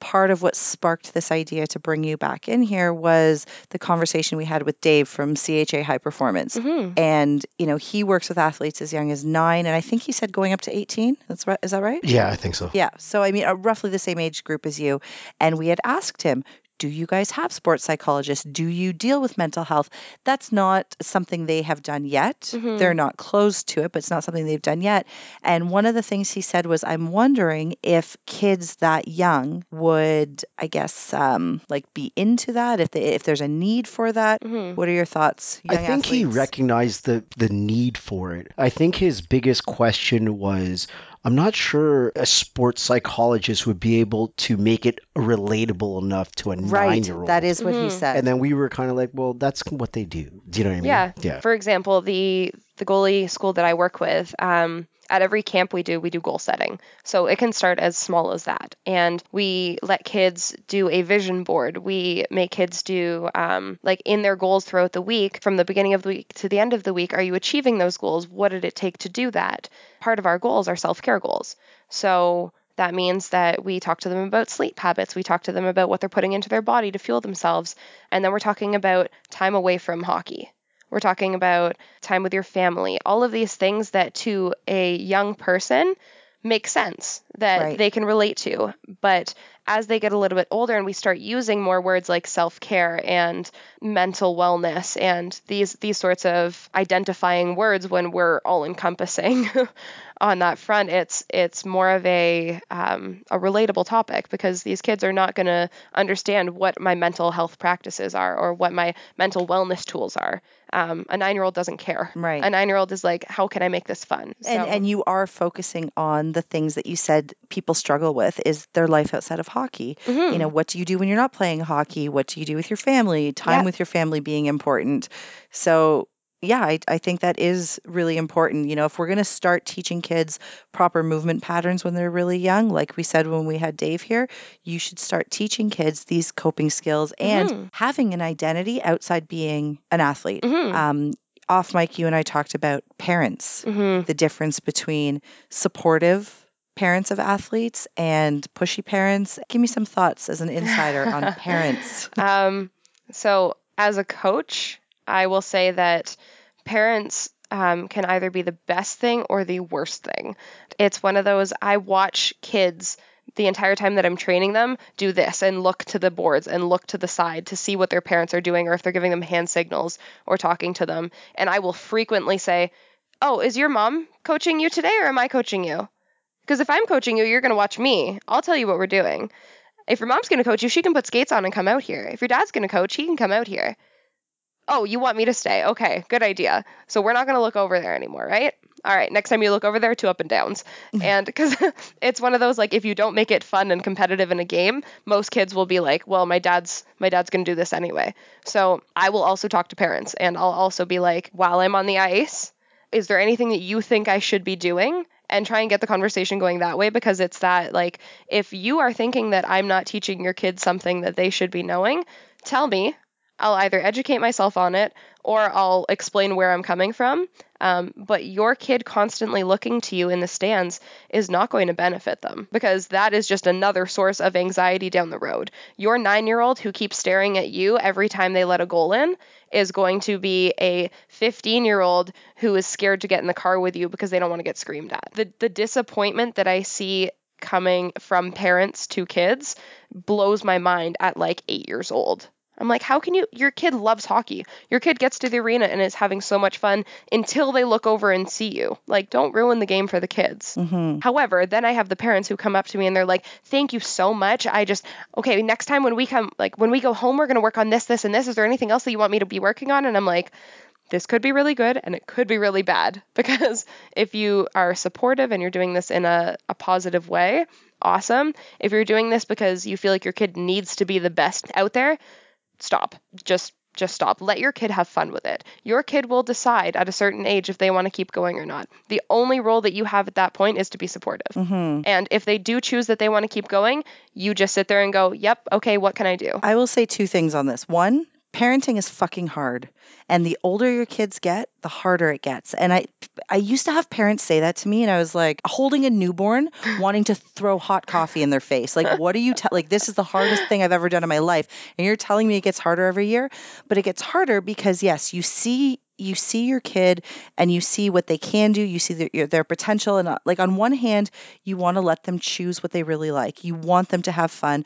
part of what sparked this idea to bring you back in here was the conversation we had with Dave from CHA High Performance. hmm And, you know, he works with athletes as young as nine, and I think he said going up to 18. That's right. Is that right? Yeah, I think so. Yeah. So, I mean, uh, roughly the same age group as you. And we had asked him, do you guys have sports psychologists? Do you deal with mental health? That's not something they have done yet. Mhm. They're not close to it, but it's not something they've done yet. And one of the things he said was, I'm wondering if kids that young would, I guess, um, like be into that, if they, if there's a need for that. hmm What are your thoughts? I young think he recognized the the need for it. I think his biggest question was I'm not sure a sports psychologist would be able to make it relatable enough to a Right. nine-year-old. That is what he Mhm. said. And then we were kind of like, well, that's what they do. Do you know what I mean? Yeah. Yeah. For example, the the goalie school that I work with, um, at every camp we do, we do goal setting. So it can start as small as that, and we let kids do a vision board. We make kids do um, like in their goals throughout the week, from the beginning of the week to the end of the week. Are you achieving those goals? What did it take to do that? Part of our goals are self care goals. So that means that we talk to them about sleep habits. We talk to them about what they're putting into their body to fuel themselves. And then we're talking about time away from hockey. We're talking about time with your family, all of these things that to a young person make sense that Right. they can relate to. But as they get a little bit older and we start using more words like self-care and mental wellness and these these sorts of identifying words when we're all encompassing on that front, it's it's more of a um, a relatable topic because these kids are not going to understand what my mental health practices are or what my mental wellness tools are. Um, a nine year old doesn't care. Right. A nine year old is like, how can I make this fun? And, So- and you are focusing on the things that you said people struggle with is their life outside of hockey. Mhm. You know, what do you do when you're not playing hockey? What do you do with your family? Time Yeah. with your family being important. So, yeah, I, I think that is really important. You know, if we're going to start teaching kids proper movement patterns when they're really young, like we said when we had Dave here, you should start teaching kids these coping skills and Mhm. having an identity outside being an athlete. Mhm. Um, off mic, you and I talked about parents Mhm. the difference between supportive parents of athletes and pushy parents. Give me some thoughts as an insider on parents. Um, so, as a coach, I will say that parents um, can either be the best thing or the worst thing. It's one of those I watch kids the entire time that I'm training them do this and look to the boards and look to the side to see what their parents are doing or if they're giving them hand signals or talking to them. And I will frequently say, Oh, is your mom coaching you today or am I coaching you? Because if I'm coaching you, you're going to watch me. I'll tell you what we're doing. If your mom's going to coach you, she can put skates on and come out here. If your dad's going to coach, he can come out here. Oh, you want me to stay? Okay, good idea. So we're not going to look over there anymore, right? All right, next time you look over there, two up and downs. and because it's one of those like if you don't make it fun and competitive in a game, most kids will be like, "Well, my dad's my dad's going to do this anyway." So, I will also talk to parents and I'll also be like, "While I'm on the ice, is there anything that you think I should be doing?" and try and get the conversation going that way because it's that like if you are thinking that I'm not teaching your kids something that they should be knowing, tell me. I'll either educate myself on it or I'll explain where I'm coming from. Um, but your kid constantly looking to you in the stands is not going to benefit them because that is just another source of anxiety down the road. Your nine year old who keeps staring at you every time they let a goal in is going to be a 15 year old who is scared to get in the car with you because they don't want to get screamed at. The, the disappointment that I see coming from parents to kids blows my mind at like eight years old. I'm like, how can you? Your kid loves hockey. Your kid gets to the arena and is having so much fun until they look over and see you. Like, don't ruin the game for the kids. Mm-hmm. However, then I have the parents who come up to me and they're like, thank you so much. I just, okay, next time when we come, like, when we go home, we're going to work on this, this, and this. Is there anything else that you want me to be working on? And I'm like, this could be really good and it could be really bad because if you are supportive and you're doing this in a, a positive way, awesome. If you're doing this because you feel like your kid needs to be the best out there, stop. Just just stop. Let your kid have fun with it. Your kid will decide at a certain age if they want to keep going or not. The only role that you have at that point is to be supportive. Mm-hmm. And if they do choose that they want to keep going, you just sit there and go, "Yep, okay, what can I do?" I will say two things on this. One, parenting is fucking hard and the older your kids get the harder it gets. And i i used to have parents say that to me and i was like holding a newborn wanting to throw hot coffee in their face. Like what are you te- like this is the hardest thing i've ever done in my life. And you're telling me it gets harder every year? But it gets harder because yes you see you see your kid and you see what they can do. You see their, their potential. And uh, like on one hand you want to let them choose what they really like. You want them to have fun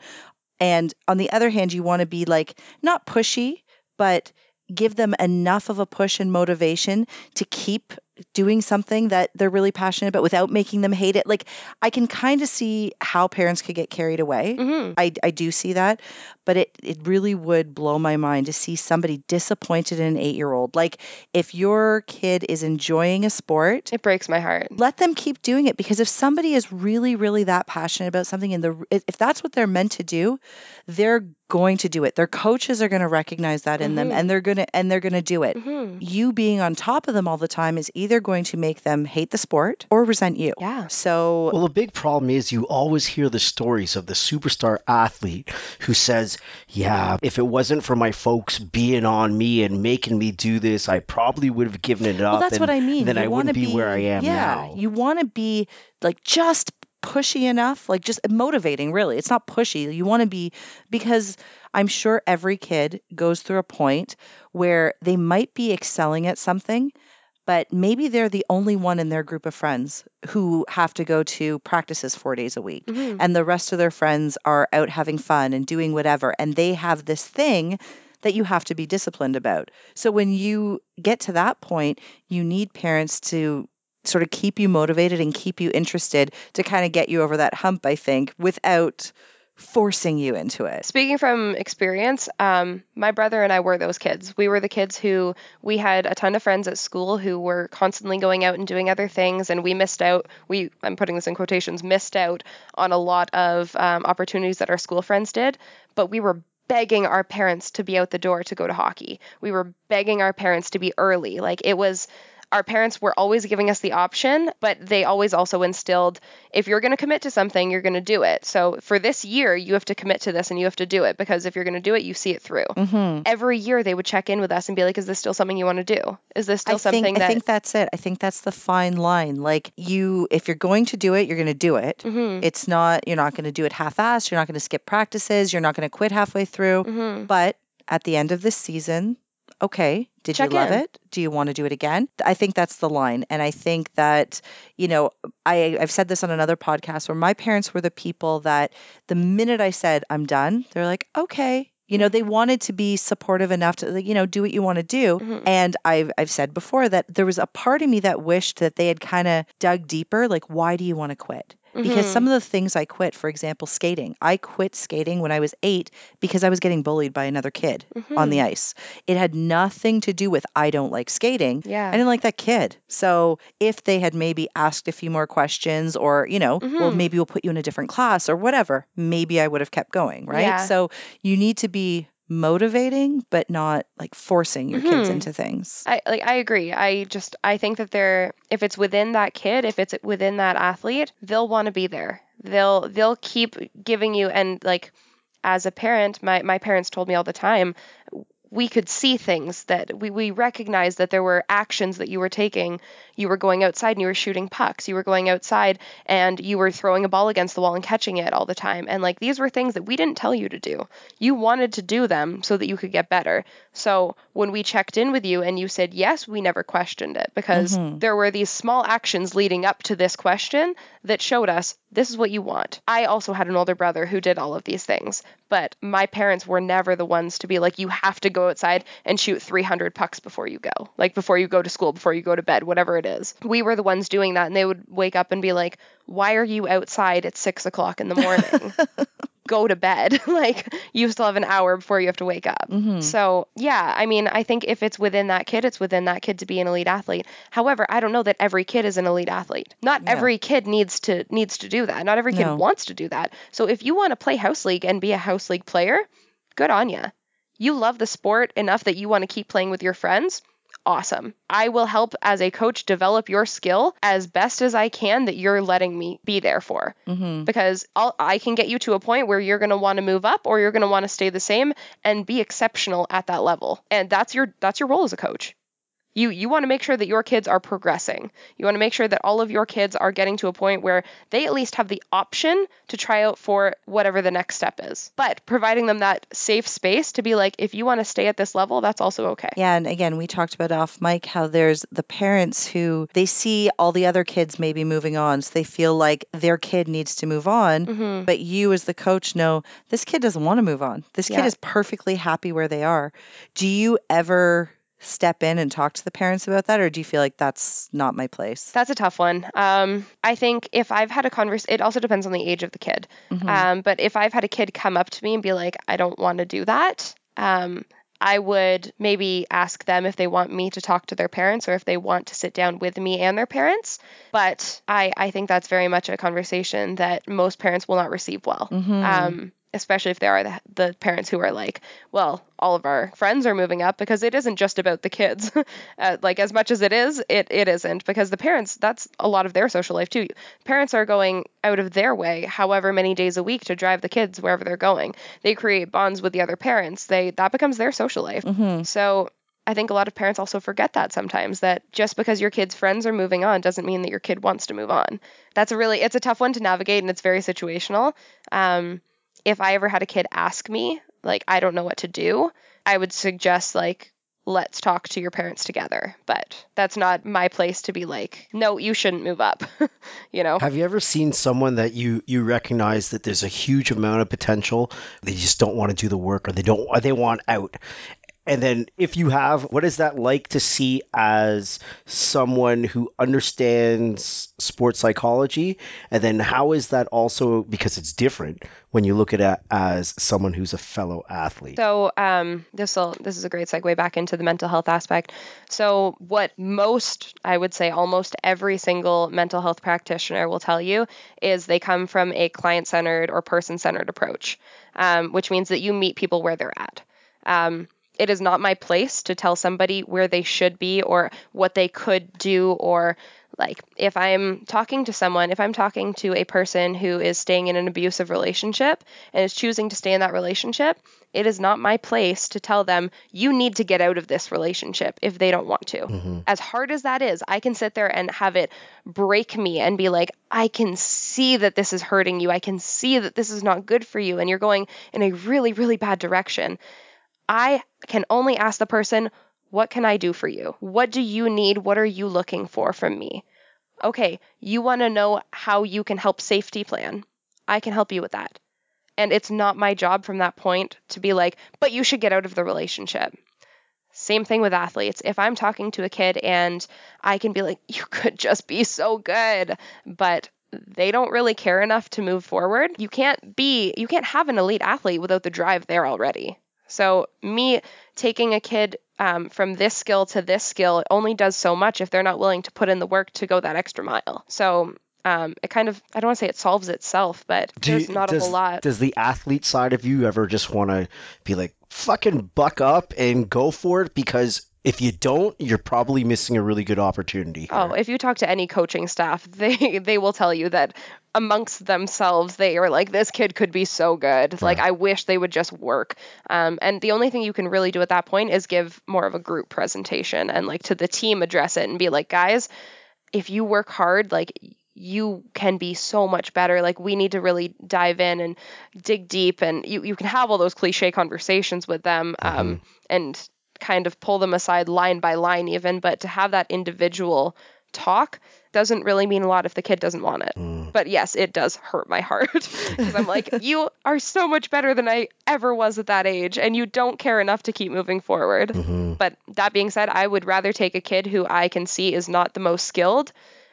and on the other hand, you want to be like not pushy, but give them enough of a push and motivation to keep doing something that they're really passionate about without making them hate it. Like I can kind of see how parents could get carried away. hmm I, I do see that, but it, it really would blow my mind to see somebody disappointed in an eight year old. Like, if your kid is enjoying a sport, It breaks my heart. let them keep doing it because if somebody is really really that passionate about something and the if that's what they're meant to do they're going to do it their coaches are going to recognize that in them Mhm. and they're going to and they're going to do it hmm you being on top of them all the time is either going to make them hate the sport or resent you Yeah. so Well, the big problem is you always hear the stories of the superstar athlete who says, Yeah, if it wasn't for my folks being on me and making me do this, I probably would have given it up. well that's and what i mean Then you I wanna wouldn't be, where I am yeah now. you want to be like just pushy enough like just motivating really. It's not pushy. You want to be because i'm sure every kid goes through a point where they might be excelling at something but maybe they're the only one in their group of friends who have to go to practices four days a week hmm and the rest of their friends are out having fun and doing whatever and they have this thing that you have to be disciplined about. So when you get to that point you need parents to sort of keep you motivated and keep you interested to kind of get you over that hump i think without forcing you into it Speaking from experience, um, my brother and I were those kids. We were the kids who we had a ton of friends at school who were constantly going out and doing other things, and we missed out. We, I'm putting this in quotations, missed out on a lot of um, opportunities that our school friends did. But we were begging our parents to be out the door to go to hockey. We were begging our parents to be early. Like it was our parents were always giving us the option, but they always also instilled if you're going to commit to something, you're going to do it. So for this year, you have to commit to this and you have to do it because if you're going to do it, you see it through. mm-hmm. Every year they would check in with us and be like, is this still something you want to do? Is this still I something think, that I think that's it. I think that's the fine line. Like you, if you're going to do it, you're going to do it. Mhm. It's not, you're not going to do it half-assed. You're not going to skip practices. You're not going to quit halfway through. Mhm. But at the end of this season, okay, did Check you love in. it? Do you want to do it again? I think that's the line. And I think that, you know, I, I've said this on another podcast where my parents were the people that the minute I said, I'm done, they're like, okay. You know, they wanted to be supportive enough to, you know, do what you want to do. Mhm. And I've, I've said before that there was a part of me that wished that they had kind of dug deeper. Like, why do you want to quit? Because Mhm. some of the things I quit, for example, skating, I quit skating when I was eight because I was getting bullied by another kid on the Mhm. ice. It had nothing to do with I don't like skating. Yeah. I didn't like that kid. So if they had maybe asked a few more questions or, you know, well, Mhm. maybe we'll put you in a different class or whatever, maybe I would have kept going, right? Yeah. So you need to be motivating, but not like forcing your kids Mhm. into things. I like I agree. I just I think that they're if it's within that kid, if it's within that athlete, they'll want to be there. They'll they'll keep giving you and like as a parent, my my parents told me all the time we could see things that we, we recognized that there were actions that you were taking. You were going outside and you were shooting pucks. You were going outside and you were throwing a ball against the wall and catching it all the time. And like these were things that we didn't tell you to do. You wanted to do them so that you could get better. So when we checked in with you and you said yes, we never questioned it because mm-hmm. there were these small actions leading up to this question that showed us this is what you want. I also had an older brother who did all of these things, but my parents were never the ones to be like, you have to go outside and shoot 300 pucks before you go, like before you go to school, before you go to bed, whatever it is. We were the ones doing that, and they would wake up and be like, why are you outside at six o'clock in the morning? go to bed. like you still have an hour before you have to wake up. Mm-hmm. So, yeah, I mean, I think if it's within that kid, it's within that kid to be an elite athlete. However, I don't know that every kid is an elite athlete. Not yeah. every kid needs to needs to do that. Not every kid no. wants to do that. So, if you want to play house league and be a house league player, good on you. You love the sport enough that you want to keep playing with your friends awesome. I will help as a coach develop your skill as best as I can that you're letting me be there for. Mm-hmm. Because I'll, I can get you to a point where you're going to want to move up or you're going to want to stay the same and be exceptional at that level. And that's your that's your role as a coach. You you want to make sure that your kids are progressing. You want to make sure that all of your kids are getting to a point where they at least have the option to try out for whatever the next step is. But providing them that safe space to be like if you want to stay at this level, that's also okay. Yeah, and again, we talked about off mic how there's the parents who they see all the other kids maybe moving on, so they feel like their kid needs to move on, mm-hmm. but you as the coach know this kid doesn't want to move on. This kid yeah. is perfectly happy where they are. Do you ever step in and talk to the parents about that, or do you feel like that's not my place? That's a tough one. Um, I think if I've had a conversation, it also depends on the age of the kid. Mm-hmm. Um, but if I've had a kid come up to me and be like, I don't want to do that, um, I would maybe ask them if they want me to talk to their parents or if they want to sit down with me and their parents. But I, I think that's very much a conversation that most parents will not receive well. Mm-hmm. Um, especially if there are the, the, parents who are like, well, all of our friends are moving up because it isn't just about the kids. uh, like as much as it is, it it isn't because the parents that's a lot of their social life too. Parents are going out of their way, however many days a week, to drive the kids wherever they're going. They create bonds with the other parents. They that becomes their social life. Mm-hmm. So I think a lot of parents also forget that sometimes that just because your kid's friends are moving on doesn't mean that your kid wants to move on. That's a really it's a tough one to navigate and it's very situational. Um, if I ever had a kid ask me, like, I don't know what to do, I would suggest, like, let's talk to your parents together. But that's not my place to be like, no, you shouldn't move up. you know. Have you ever seen someone that you you recognize that there's a huge amount of potential, they just don't want to do the work or they don't or they want out and then, if you have, what is that like to see as someone who understands sports psychology? And then, how is that also because it's different when you look at it as someone who's a fellow athlete? So, um, this will this is a great segue back into the mental health aspect. So, what most, I would say, almost every single mental health practitioner will tell you is they come from a client centered or person centered approach, um, which means that you meet people where they're at. Um, it is not my place to tell somebody where they should be or what they could do or like if i'm talking to someone if i'm talking to a person who is staying in an abusive relationship and is choosing to stay in that relationship it is not my place to tell them you need to get out of this relationship if they don't want to. Mm-hmm. as hard as that is i can sit there and have it break me and be like i can see that this is hurting you. I can see that this is not good for you. And you're going in a really really bad direction I can only ask the person, What can I do for you? What do you need? What are you looking for from me? Okay, you want to know how you can help safety plan. I can help you with that. And it's not my job from that point to be like, But you should get out of the relationship. Same thing with athletes. If I'm talking to a kid and I can be like, You could just be so good, but they don't really care enough to move forward. You can't be, you can't have an elite athlete without the drive there already. So, me taking a kid um, from this skill to this skill only does so much if they're not willing to put in the work to go that extra mile. So, um, it kind of, I don't want to say it solves itself, but Do there's you, not does, a whole lot. Does the athlete side of you ever just want to be like, fucking buck up and go for it? Because If you don't, you're probably missing a really good opportunity. Oh, if you talk to any coaching staff, they they will tell you that amongst themselves they are like this kid could be so good. Like I wish they would just work. Um, and the only thing you can really do at that point is give more of a group presentation and like to the team address it and be like, guys, if you work hard, like you can be so much better. Like we need to really dive in and dig deep and you, you can have all those cliche conversations with them um, and kind of pull them aside line by line even, but to have that individual talk doesn't really mean a lot if the kid doesn't want it. But yes, it does hurt my heart because I'm like, you are so much better than I ever was at that age, and you don't care enough to keep moving forward. But that being said, I would rather take a kid who I can see is not the most skilled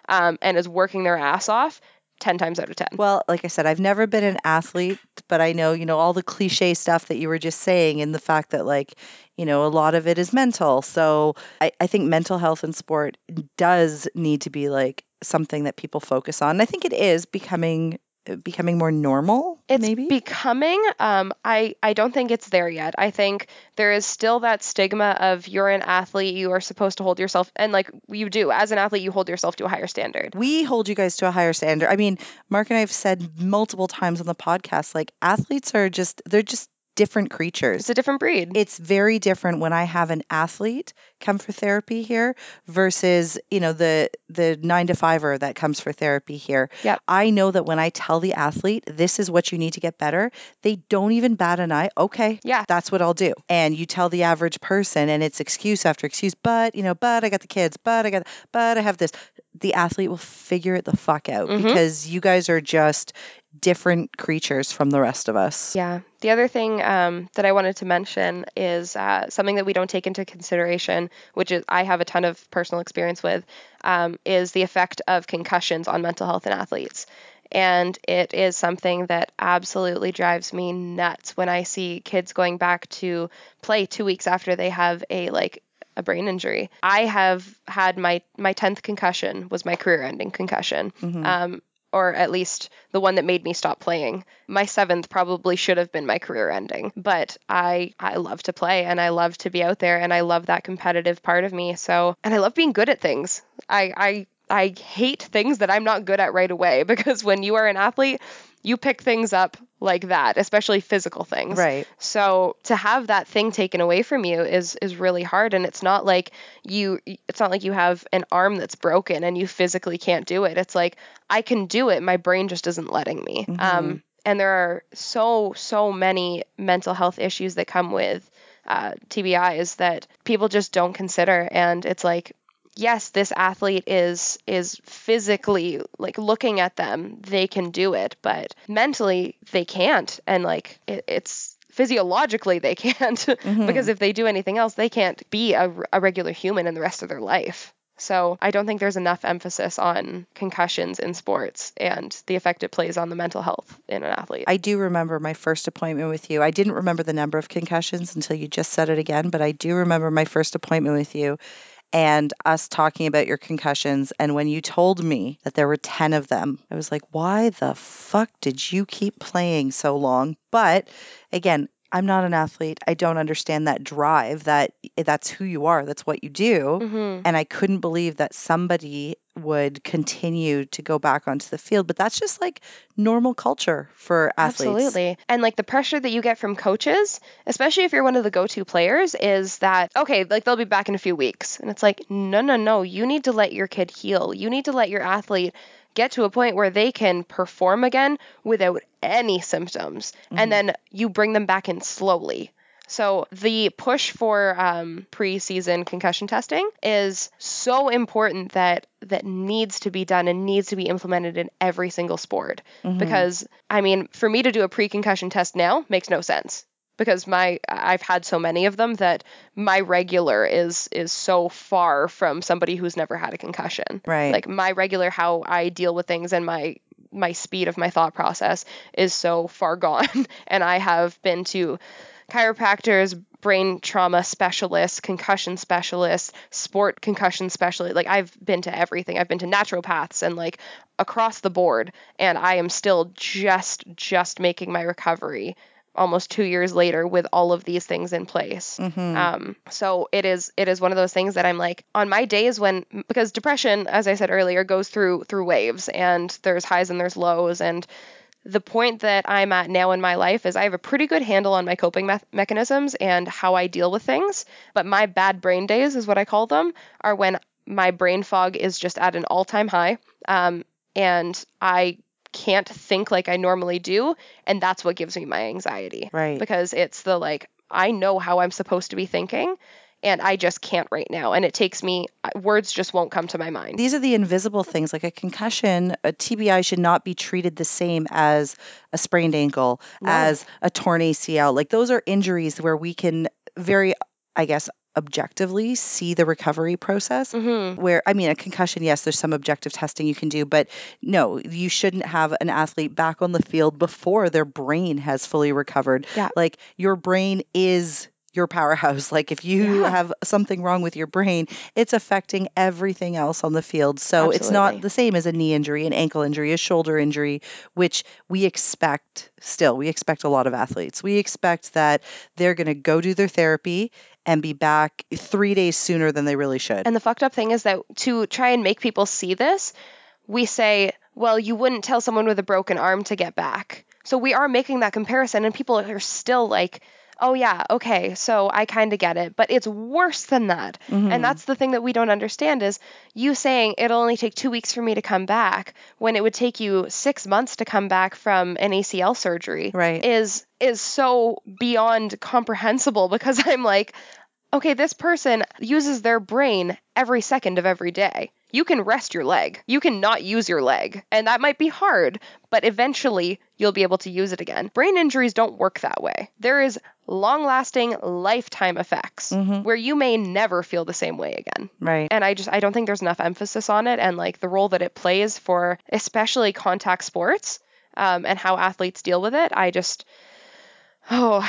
um, and is working their ass off 10 times out of 10. Well, like I said, I've never been an athlete, but I know, you know, all the cliche stuff that you were just saying and the fact that, like, you know, a lot of it is mental. So I, I think mental health in sport does need to be like something that people focus on. And I think it is becoming becoming more normal it's maybe? becoming um i i don't think it's there yet. I think there is still that stigma of you're an athlete you are supposed to hold yourself and like you do. As an athlete you hold yourself to a higher standard. We hold you guys to a higher standard. I mean, Mark and I have said multiple times on the podcast, like athletes are just, they're just different creatures. it's a different breed It's very different when I have an athlete come for therapy here versus, you know, the the 9 to 5er that comes for therapy here. Yep. I know that when I tell the athlete this is what you need to get better, they don't even bat an eye. Okay. Yeah. That's what I'll do. And you tell the average person and it's excuse after excuse, but, you know, but I got the kids, but I got but I have this. The athlete will figure it the fuck out Mhm. because you guys are just different creatures from the rest of us. Yeah. The other thing um, that I wanted to mention is uh, something that we don't take into consideration, which is I have a ton of personal experience with, um, is the effect of concussions on mental health in athletes. And it is something that absolutely drives me nuts when I see kids going back to play two weeks after they have a like a brain injury. I have had my my tenth concussion was my career-ending concussion. Um, or at least the one that made me stop playing. My seventh probably should have been my career ending, but I I love to play and I love to be out there and I love that competitive part of me. So and I love being good at things. I I I hate things that I'm not good at right away because when you are an athlete, you pick things up like that, especially physical things. Right. So to have that thing taken away from you is is really hard and it's not like you it's not like you have an arm that's broken and you physically can't do it. It's like I can do it, my brain just isn't letting me. Um and there are so so many mental health issues that come with uh, TBIs that people just don't consider and it's like yes this athlete is is physically like looking at them they can do it but mentally they can't. And like it, it's physiologically they can't mm-hmm. because if they do anything else they can't be a, a regular human in the rest of their life. So i don't think there's enough emphasis on concussions in sports and the effect it plays on the mental health in an athlete. I do remember my first appointment with you. I didn't remember the number of concussions until you just said it again, but I do remember my first appointment with you and us talking about your concussions. And when you told me that there were 10 of them, I was like, why the fuck did you keep playing so long? But again, I'm not an athlete. I don't understand that drive that that's who you are. That's what you do. hmm And I couldn't believe that somebody would continue to go back onto the field. But that's just like normal culture for athletes. Absolutely. And like the pressure that you get from coaches, especially if you're one of the go to players, is that, okay, like they'll be back in a few weeks. And it's like, no, no, no. You need to let your kid heal. You need to let your athlete get to a point where they can perform again without any symptoms. And then you bring them back in slowly. So the push for um, preseason concussion testing is so important that that needs to be done and needs to be implemented in every single sport. Because I mean, for me to do a pre-concussion test now makes no sense because my I've had so many of them that my regular is is so far from somebody who's never had a concussion. Right. Like my regular how I deal with things and my my speed of my thought process is so far gone and I have been to chiropractors, brain trauma specialists, concussion specialists, sport concussion specialists. Like I've been to everything. I've been to naturopaths and like across the board and I am still just just making my recovery almost two years later with all of these things in place. Mhm. Um, so it is it is one of those things that I'm like on my days when because depression, as I said earlier, goes through through waves and there's highs and there's lows and the point that I'm at now in my life is I have a pretty good handle on my coping me- mechanisms and how I deal with things. But my bad brain days, is what I call them, are when my brain fog is just at an all time high. Um, and I can't think like I normally do. And that's what gives me my anxiety. Right. Because it's the like, I know how I'm supposed to be thinking. And I just can't right now. And it takes me, uh, words just won't come to my mind. These are the invisible things like a concussion, a TBI should not be treated the same as a sprained ankle, No. as a torn ACL. Like those are injuries where we can very, I guess, objectively see the recovery process. hmm Where, I mean, a concussion, yes, there's some objective testing you can do, but no, you shouldn't have an athlete back on the field before their brain has fully recovered. Yeah. Like your brain is your powerhouse. Like if you Yeah. have something wrong with your brain, it's affecting everything else on the field. So it's not the same as a knee injury, an ankle injury, a shoulder injury, which we expect still. We expect a lot of athletes. We expect that they're going to go do their therapy and be back three days sooner than they really should. And the fucked up thing is that to try and make people see this, we say, well, you wouldn't tell someone with a broken arm to get back. So we are making that comparison, and people are still like, oh, yeah, okay, so I kind of get it. But it's worse than that. Mhm. And that's the thing that we don't understand is you saying it'll only take two weeks for me to come back when it would take you six months to come back from an ACL surgery Right. is is so beyond comprehensible because I'm like, okay, this person uses their brain every second of every day. You can rest your leg. You can not use your leg. And that might be hard, but eventually you'll be able to use it again. Brain injuries don't work that way. There is long lasting lifetime effects Mhm. where you may never feel the same way again right. and i just i don't think there's enough emphasis on it and like the role that it plays for especially contact sports um, and how athletes deal with it i just oh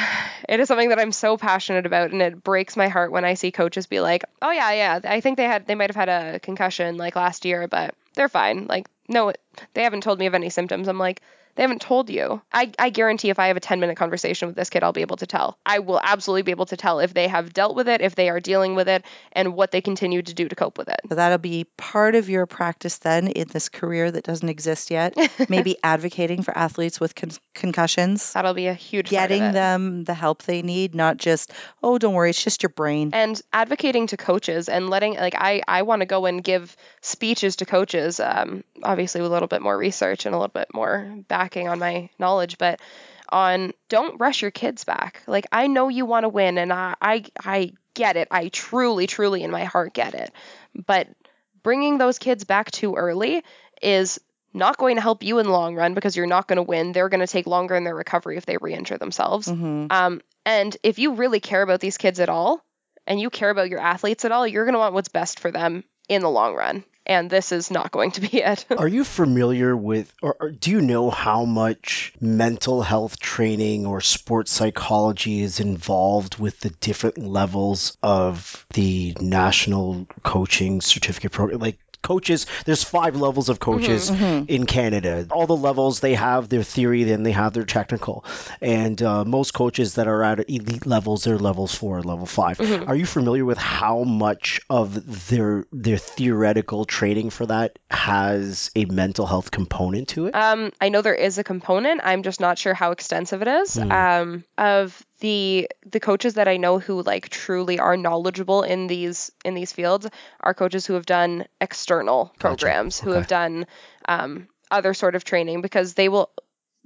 it is something that i'm so passionate about and it breaks my heart when i see coaches be like oh yeah yeah i think they had they might have had a concussion like last year but they're fine. Like no they haven't told me of any symptoms. I'm like they haven't told you. I, I guarantee if I have a 10 minute conversation with this kid, I'll be able to tell. I will absolutely be able to tell if they have dealt with it, if they are dealing with it, and what they continue to do to cope with it. So that'll be part of your practice then in this career that doesn't exist yet. Maybe advocating for athletes with con- concussions, That'll be a huge part of getting them the help they need, not just, oh, don't worry, it's just your brain. and advocating to coaches and letting like I I want to go and give speeches to coaches um obviously with a little bit more research and a little bit more backing on my knowledge but on don't rush your kids back. Like I know you want to win and I I I get it. I truly truly in my heart get it. But bringing those kids back too early is not going to help you in the long run because you're not going to win. They're going to take longer in their recovery if they re-injure themselves. Mhm. um, and if you really care about these kids at all, and you care about your athletes at all, you're going to want what's best for them in the long run. And this is not going to be it. Are you familiar with, or, or do you know how much mental health training or sports psychology is involved with the different levels of the national coaching certificate program? Like coaches, there's five levels of coaches Mhm. in Canada. All the levels they have their theory, then they have their technical, and uh, most coaches that are at elite levels, they're levels four, and level 5 Mhm. Are you familiar with how much of their their theoretical training for that has a mental health component to it? Um, I know there is a component. I'm just not sure how extensive it is. Hmm. Um, of the the coaches that I know who like truly are knowledgeable in these in these fields are coaches who have done external programs, who Okay. have done um, other sort of training because they will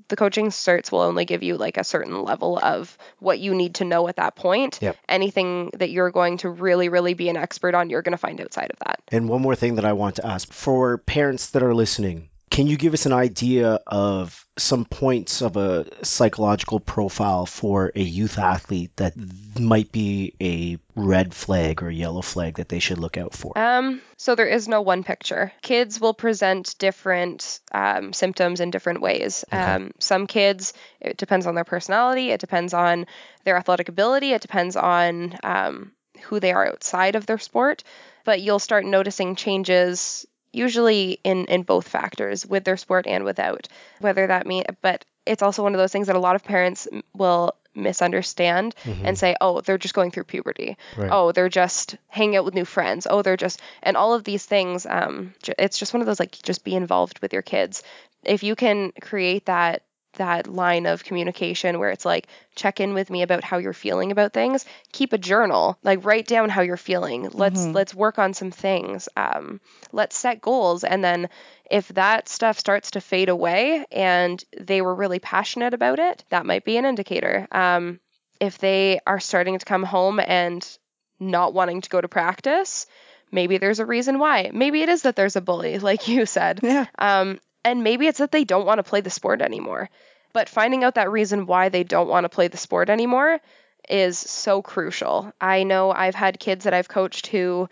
the coaching certs will only give you like a certain level of what you need to know at that point. Yep. Anything that you're going to really, really be an expert on, you're going to find outside of that. And one more thing that I want to ask for parents that are listening, can you give us an idea of some points of a psychological profile for a youth athlete that might be a red flag or yellow flag that they should look out for? Um, so there is no one picture. Kids will present different um, symptoms in different ways. Okay. Um, some kids, it depends on their personality, it depends on their athletic ability, it depends on um, who they are outside of their sport. But you'll start noticing changes usually in in both factors with their sport and without whether that mean but it's also one of those things that a lot of parents will misunderstand Mhm. and say, oh, they're just going through puberty. Right. Oh, they're just hanging out with new friends. Oh, they're just, and all of these things. Um, it's just one of those like just be involved with your kids. If you can create that that line of communication where it's like check in with me about how you're feeling about things. Keep a journal. Like write down how you're feeling. Let's Mhm. let's work on some things. Um, let's set goals. And then if that stuff starts to fade away and they were really passionate about it that might be an indicator. Um, if they are starting to come home and not wanting to go to practice maybe there's a reason why. Maybe it is that there's a bully like you said. Yeah. um, and maybe it's that they don't want to play the sport anymore. But finding out that reason why they don't want to play the sport anymore is so crucial. I know I've had kids that I've coached who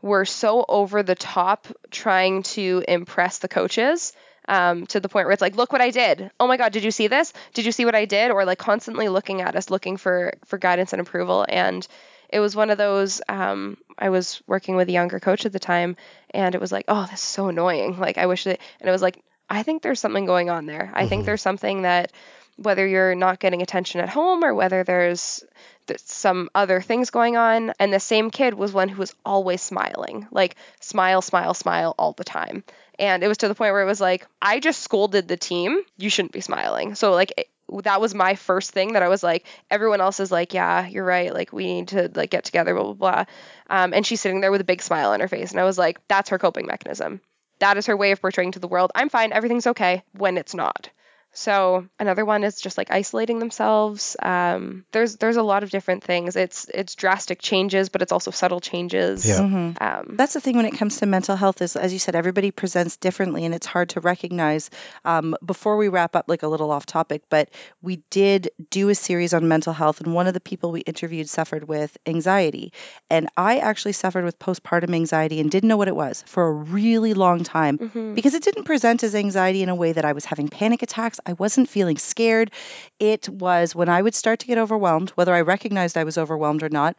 were so over the top trying to impress the coaches um, to the point where it's like, look what I did. Oh my God, did you see this? Did you see what I did? Or like constantly looking at us, looking for for guidance and approval. And it was one of those. Um, I was working with a younger coach at the time, and it was like, oh, this is so annoying. Like I wish that, and it was like, I think there's something going on there. I think Mhm. there's something that whether you're not getting attention at home or whether there's there's some other things going on. And the same kid was one who was always smiling, like smile, smile, smile all the time. And it was to the point where it was like, I just scolded the team. You shouldn't be smiling. So like it, that was my first thing that I was like, everyone else is like, yeah, you're right. Like we need to like get together, blah blah blah. Um, and she's sitting there with a big smile on her face, and I was like, that's her coping mechanism. That is her way of portraying to the world, I'm fine, everything's okay when it's not. So another one is just like isolating themselves. Um, there's there's a lot of different things. It's it's drastic changes, but it's also subtle changes. Yeah. Mhm. Um, That's the thing when it comes to mental health is, as you said, everybody presents differently, and it's hard to recognize. Um, before we wrap up, like a little off topic, but we did do a series on mental health, and one of the people we interviewed suffered with anxiety, and I actually suffered with postpartum anxiety and didn't know what it was for a really long time mhm. because it didn't present as anxiety in a way that I was having panic attacks. I wasn't feeling scared. It was when I would start to get overwhelmed, whether I recognized I was overwhelmed or not,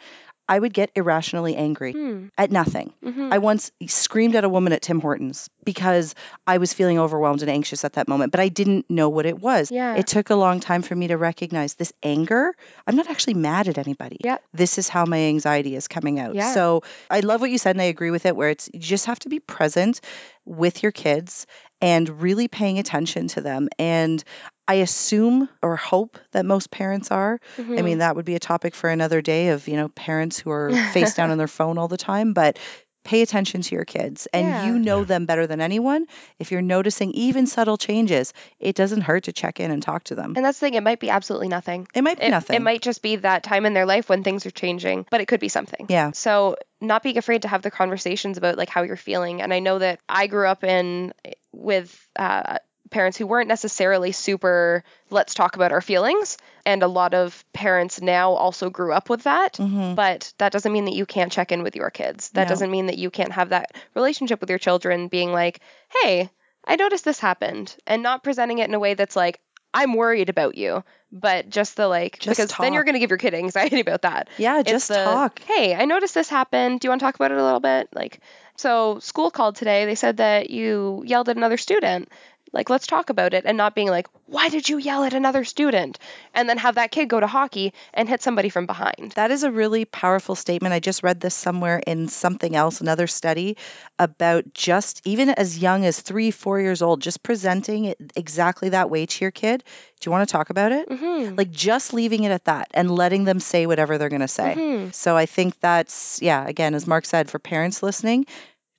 I would get irrationally angry Hmm, at nothing. mhm. I once screamed at a woman at Tim Hortons because I was feeling overwhelmed and anxious at that moment, but I didn't know what it was. Yeah. It took a long time for me to recognize this anger. I'm not actually mad at anybody. Yeah. This is how my anxiety is coming out. Yeah. So I love what you said and I agree with it where it's you just have to be present with your kids and really paying attention to them. And I assume or hope that most parents are. I Mhm. mean, that would be a topic for another day of, you know, parents who are face down on their phone all the time, but pay attention to your kids and Yeah. you know Yeah. them better than anyone. If you're noticing even subtle changes, it doesn't hurt to check in and talk to them. and that's the thing. It might be absolutely nothing. It might be It, nothing. it might just be that time in their life when things are changing, but it could be something. Yeah. So not being afraid to have the conversations about like how you're feeling. And I know that I grew up in with uh, parents who weren't necessarily super let's talk about our feelings, and a lot of parents now also grew up with that. Mhm. But that doesn't mean that you can't check in with your kids. That No. doesn't mean that you can't have that relationship with your children being like, hey, I noticed this happened, and not presenting it in a way that's like, I'm worried about you, but just the like, Just because then you're going to give your kid anxiety about that. Yeah, just the, talk. Hey, I noticed this happened. Do you want to talk about it a little bit? Like, so school called today. They said that you yelled at another student. Like, let's talk about it, and not being like, why did you yell at another student? And then have that kid go to hockey and hit somebody from behind. That is a really powerful statement. I just read this somewhere in something else, another study about just even as young as three, four years old, just presenting it exactly that way to your kid. Do you want to talk about it? Mm-hmm. Like just leaving it at that and letting them say whatever they're going to say. Mhm. So I think that's, yeah, again, as Mark said, for parents listening,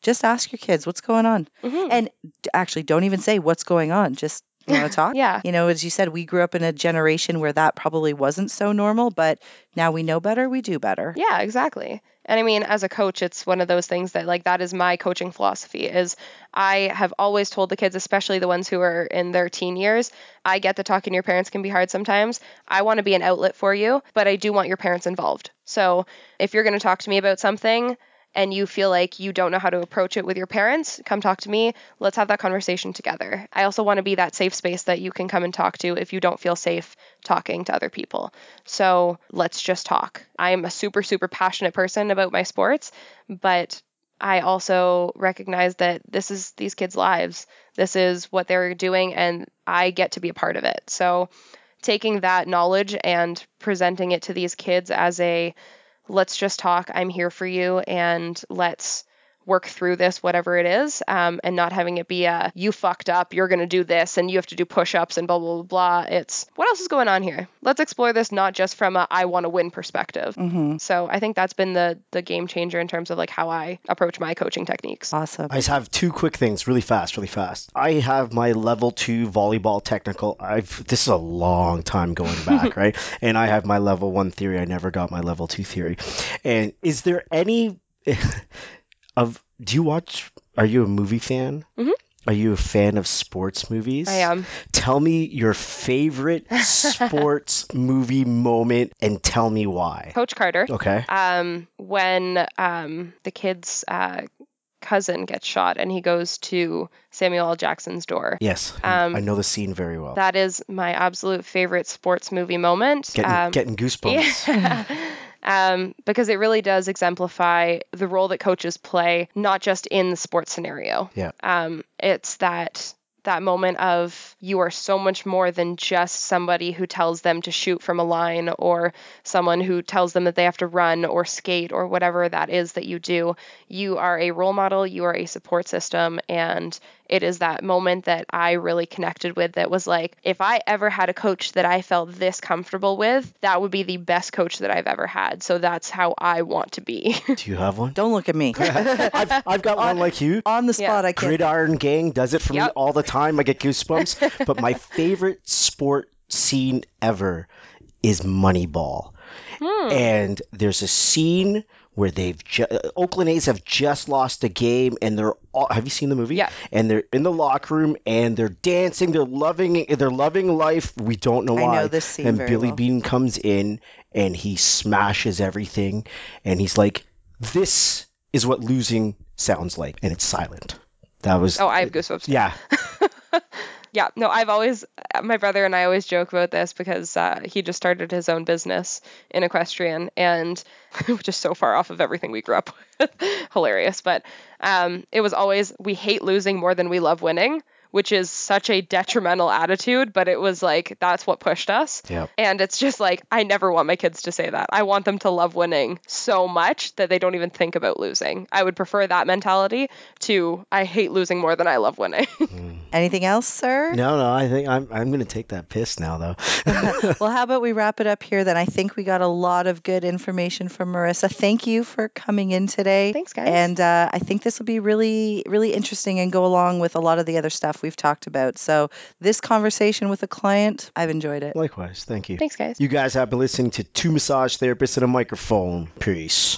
just ask your kids what's going on. Mhm. And actually, don't even say what's going on. Just, you want to talk? Yeah. You know, as you said, we grew up in a generation where that probably wasn't so normal, but now we know better, we do better. Yeah, exactly. And I mean, as a coach, it's one of those things that like that is my coaching philosophy is I have always told the kids, especially the ones who are in their teen years, I get that talking to your parents can be hard sometimes. I want to be an outlet for you, but I do want your parents involved. So if you're going to talk to me about something and you feel like you don't know how to approach it with your parents, come talk to me. Let's have that conversation together. I also want to be that safe space that you can come and talk to if you don't feel safe talking to other people. So let's just talk. I'm a super, super passionate person about my sports, but I also recognize that this is these kids' lives. This is what they're doing, and I get to be a part of it. So taking that knowledge and presenting it to these kids as a let's just talk, I'm here for you, and let's work through this, whatever it is, um, and not having it be a you fucked up, you're going to do this, and you have to do push ups and blah, blah, blah, blah. It's what else is going on here? Let's explore this not just from a I want to win perspective. Mm-hmm. So I think that's been the the game changer in terms of like how I approach my coaching techniques. Awesome. I just have two quick things, really fast, really fast. I have my level two volleyball technical. I've this is a long time going back, right? And I have my level one theory. I never got my level two theory. And is there any of do you watch? Are you a movie fan? Mhm. Are you a fan of sports movies? I am. Tell me your favorite sports movie moment and tell me why. Coach Carter. Okay. Um, when um, the kid's uh, cousin gets shot and he goes to Samuel L. Jackson's door. Yes. Um, I know the scene very well. That is my absolute favorite sports movie moment. Getting, Um, getting goosebumps. Yeah. um, because it really does exemplify the role that coaches play, not just in the sports scenario. Yeah. Um, it's that that moment of you are so much more than just somebody who tells them to shoot from a line or someone who tells them that they have to run or skate or whatever that is that you do. You are a role model, you are a support system, and it is that moment that I really connected with that was like, if I ever had a coach that I felt this comfortable with, that would be the best coach that I've ever had. So that's how I want to be. Do you have one? Don't look at me. I've, I've got one like you. On the spot, I can't. Gridiron Gang does it for me all the time. I get goosebumps. but my favorite sport scene ever is Moneyball. Hmm. And there's a scene where they've ju- Oakland A's have just lost a game, and they're all. Have you seen the movie? Yeah. And they're in the locker room, and they're dancing. They're loving. They're loving life. We don't know why. I know this scene and Billy well. Beane comes in, and he smashes everything, and he's like, "This is what losing sounds like," and it's silent. That was. oh, I have goosebumps. Yeah. Yeah, no, I've always, my brother and I always joke about this because uh, he just started his own business in equestrian and which is so far off of everything we grew up with. Hilarious. But um, it was always, we hate losing more than we love winning, which is such a detrimental attitude, but it was like, that's what pushed us. Yeah. And it's just like, I never want my kids to say that. I want them to love winning so much that they don't even think about losing. I would prefer that mentality to, I hate losing more than I love winning. Anything else, sir? No, no. I think I'm. I'm gonna take that piss now, though. well, how about we wrap it up here then? I think we got a lot of good information from Marissa. Thank you for coming in today. Thanks, guys. And uh, I think this will be really, really interesting and go along with a lot of the other stuff we've talked about. So, this conversation with a client, I've enjoyed it. Likewise. Thank you. Thanks, guys. You guys have been listening to two massage therapists and a microphone. Peace.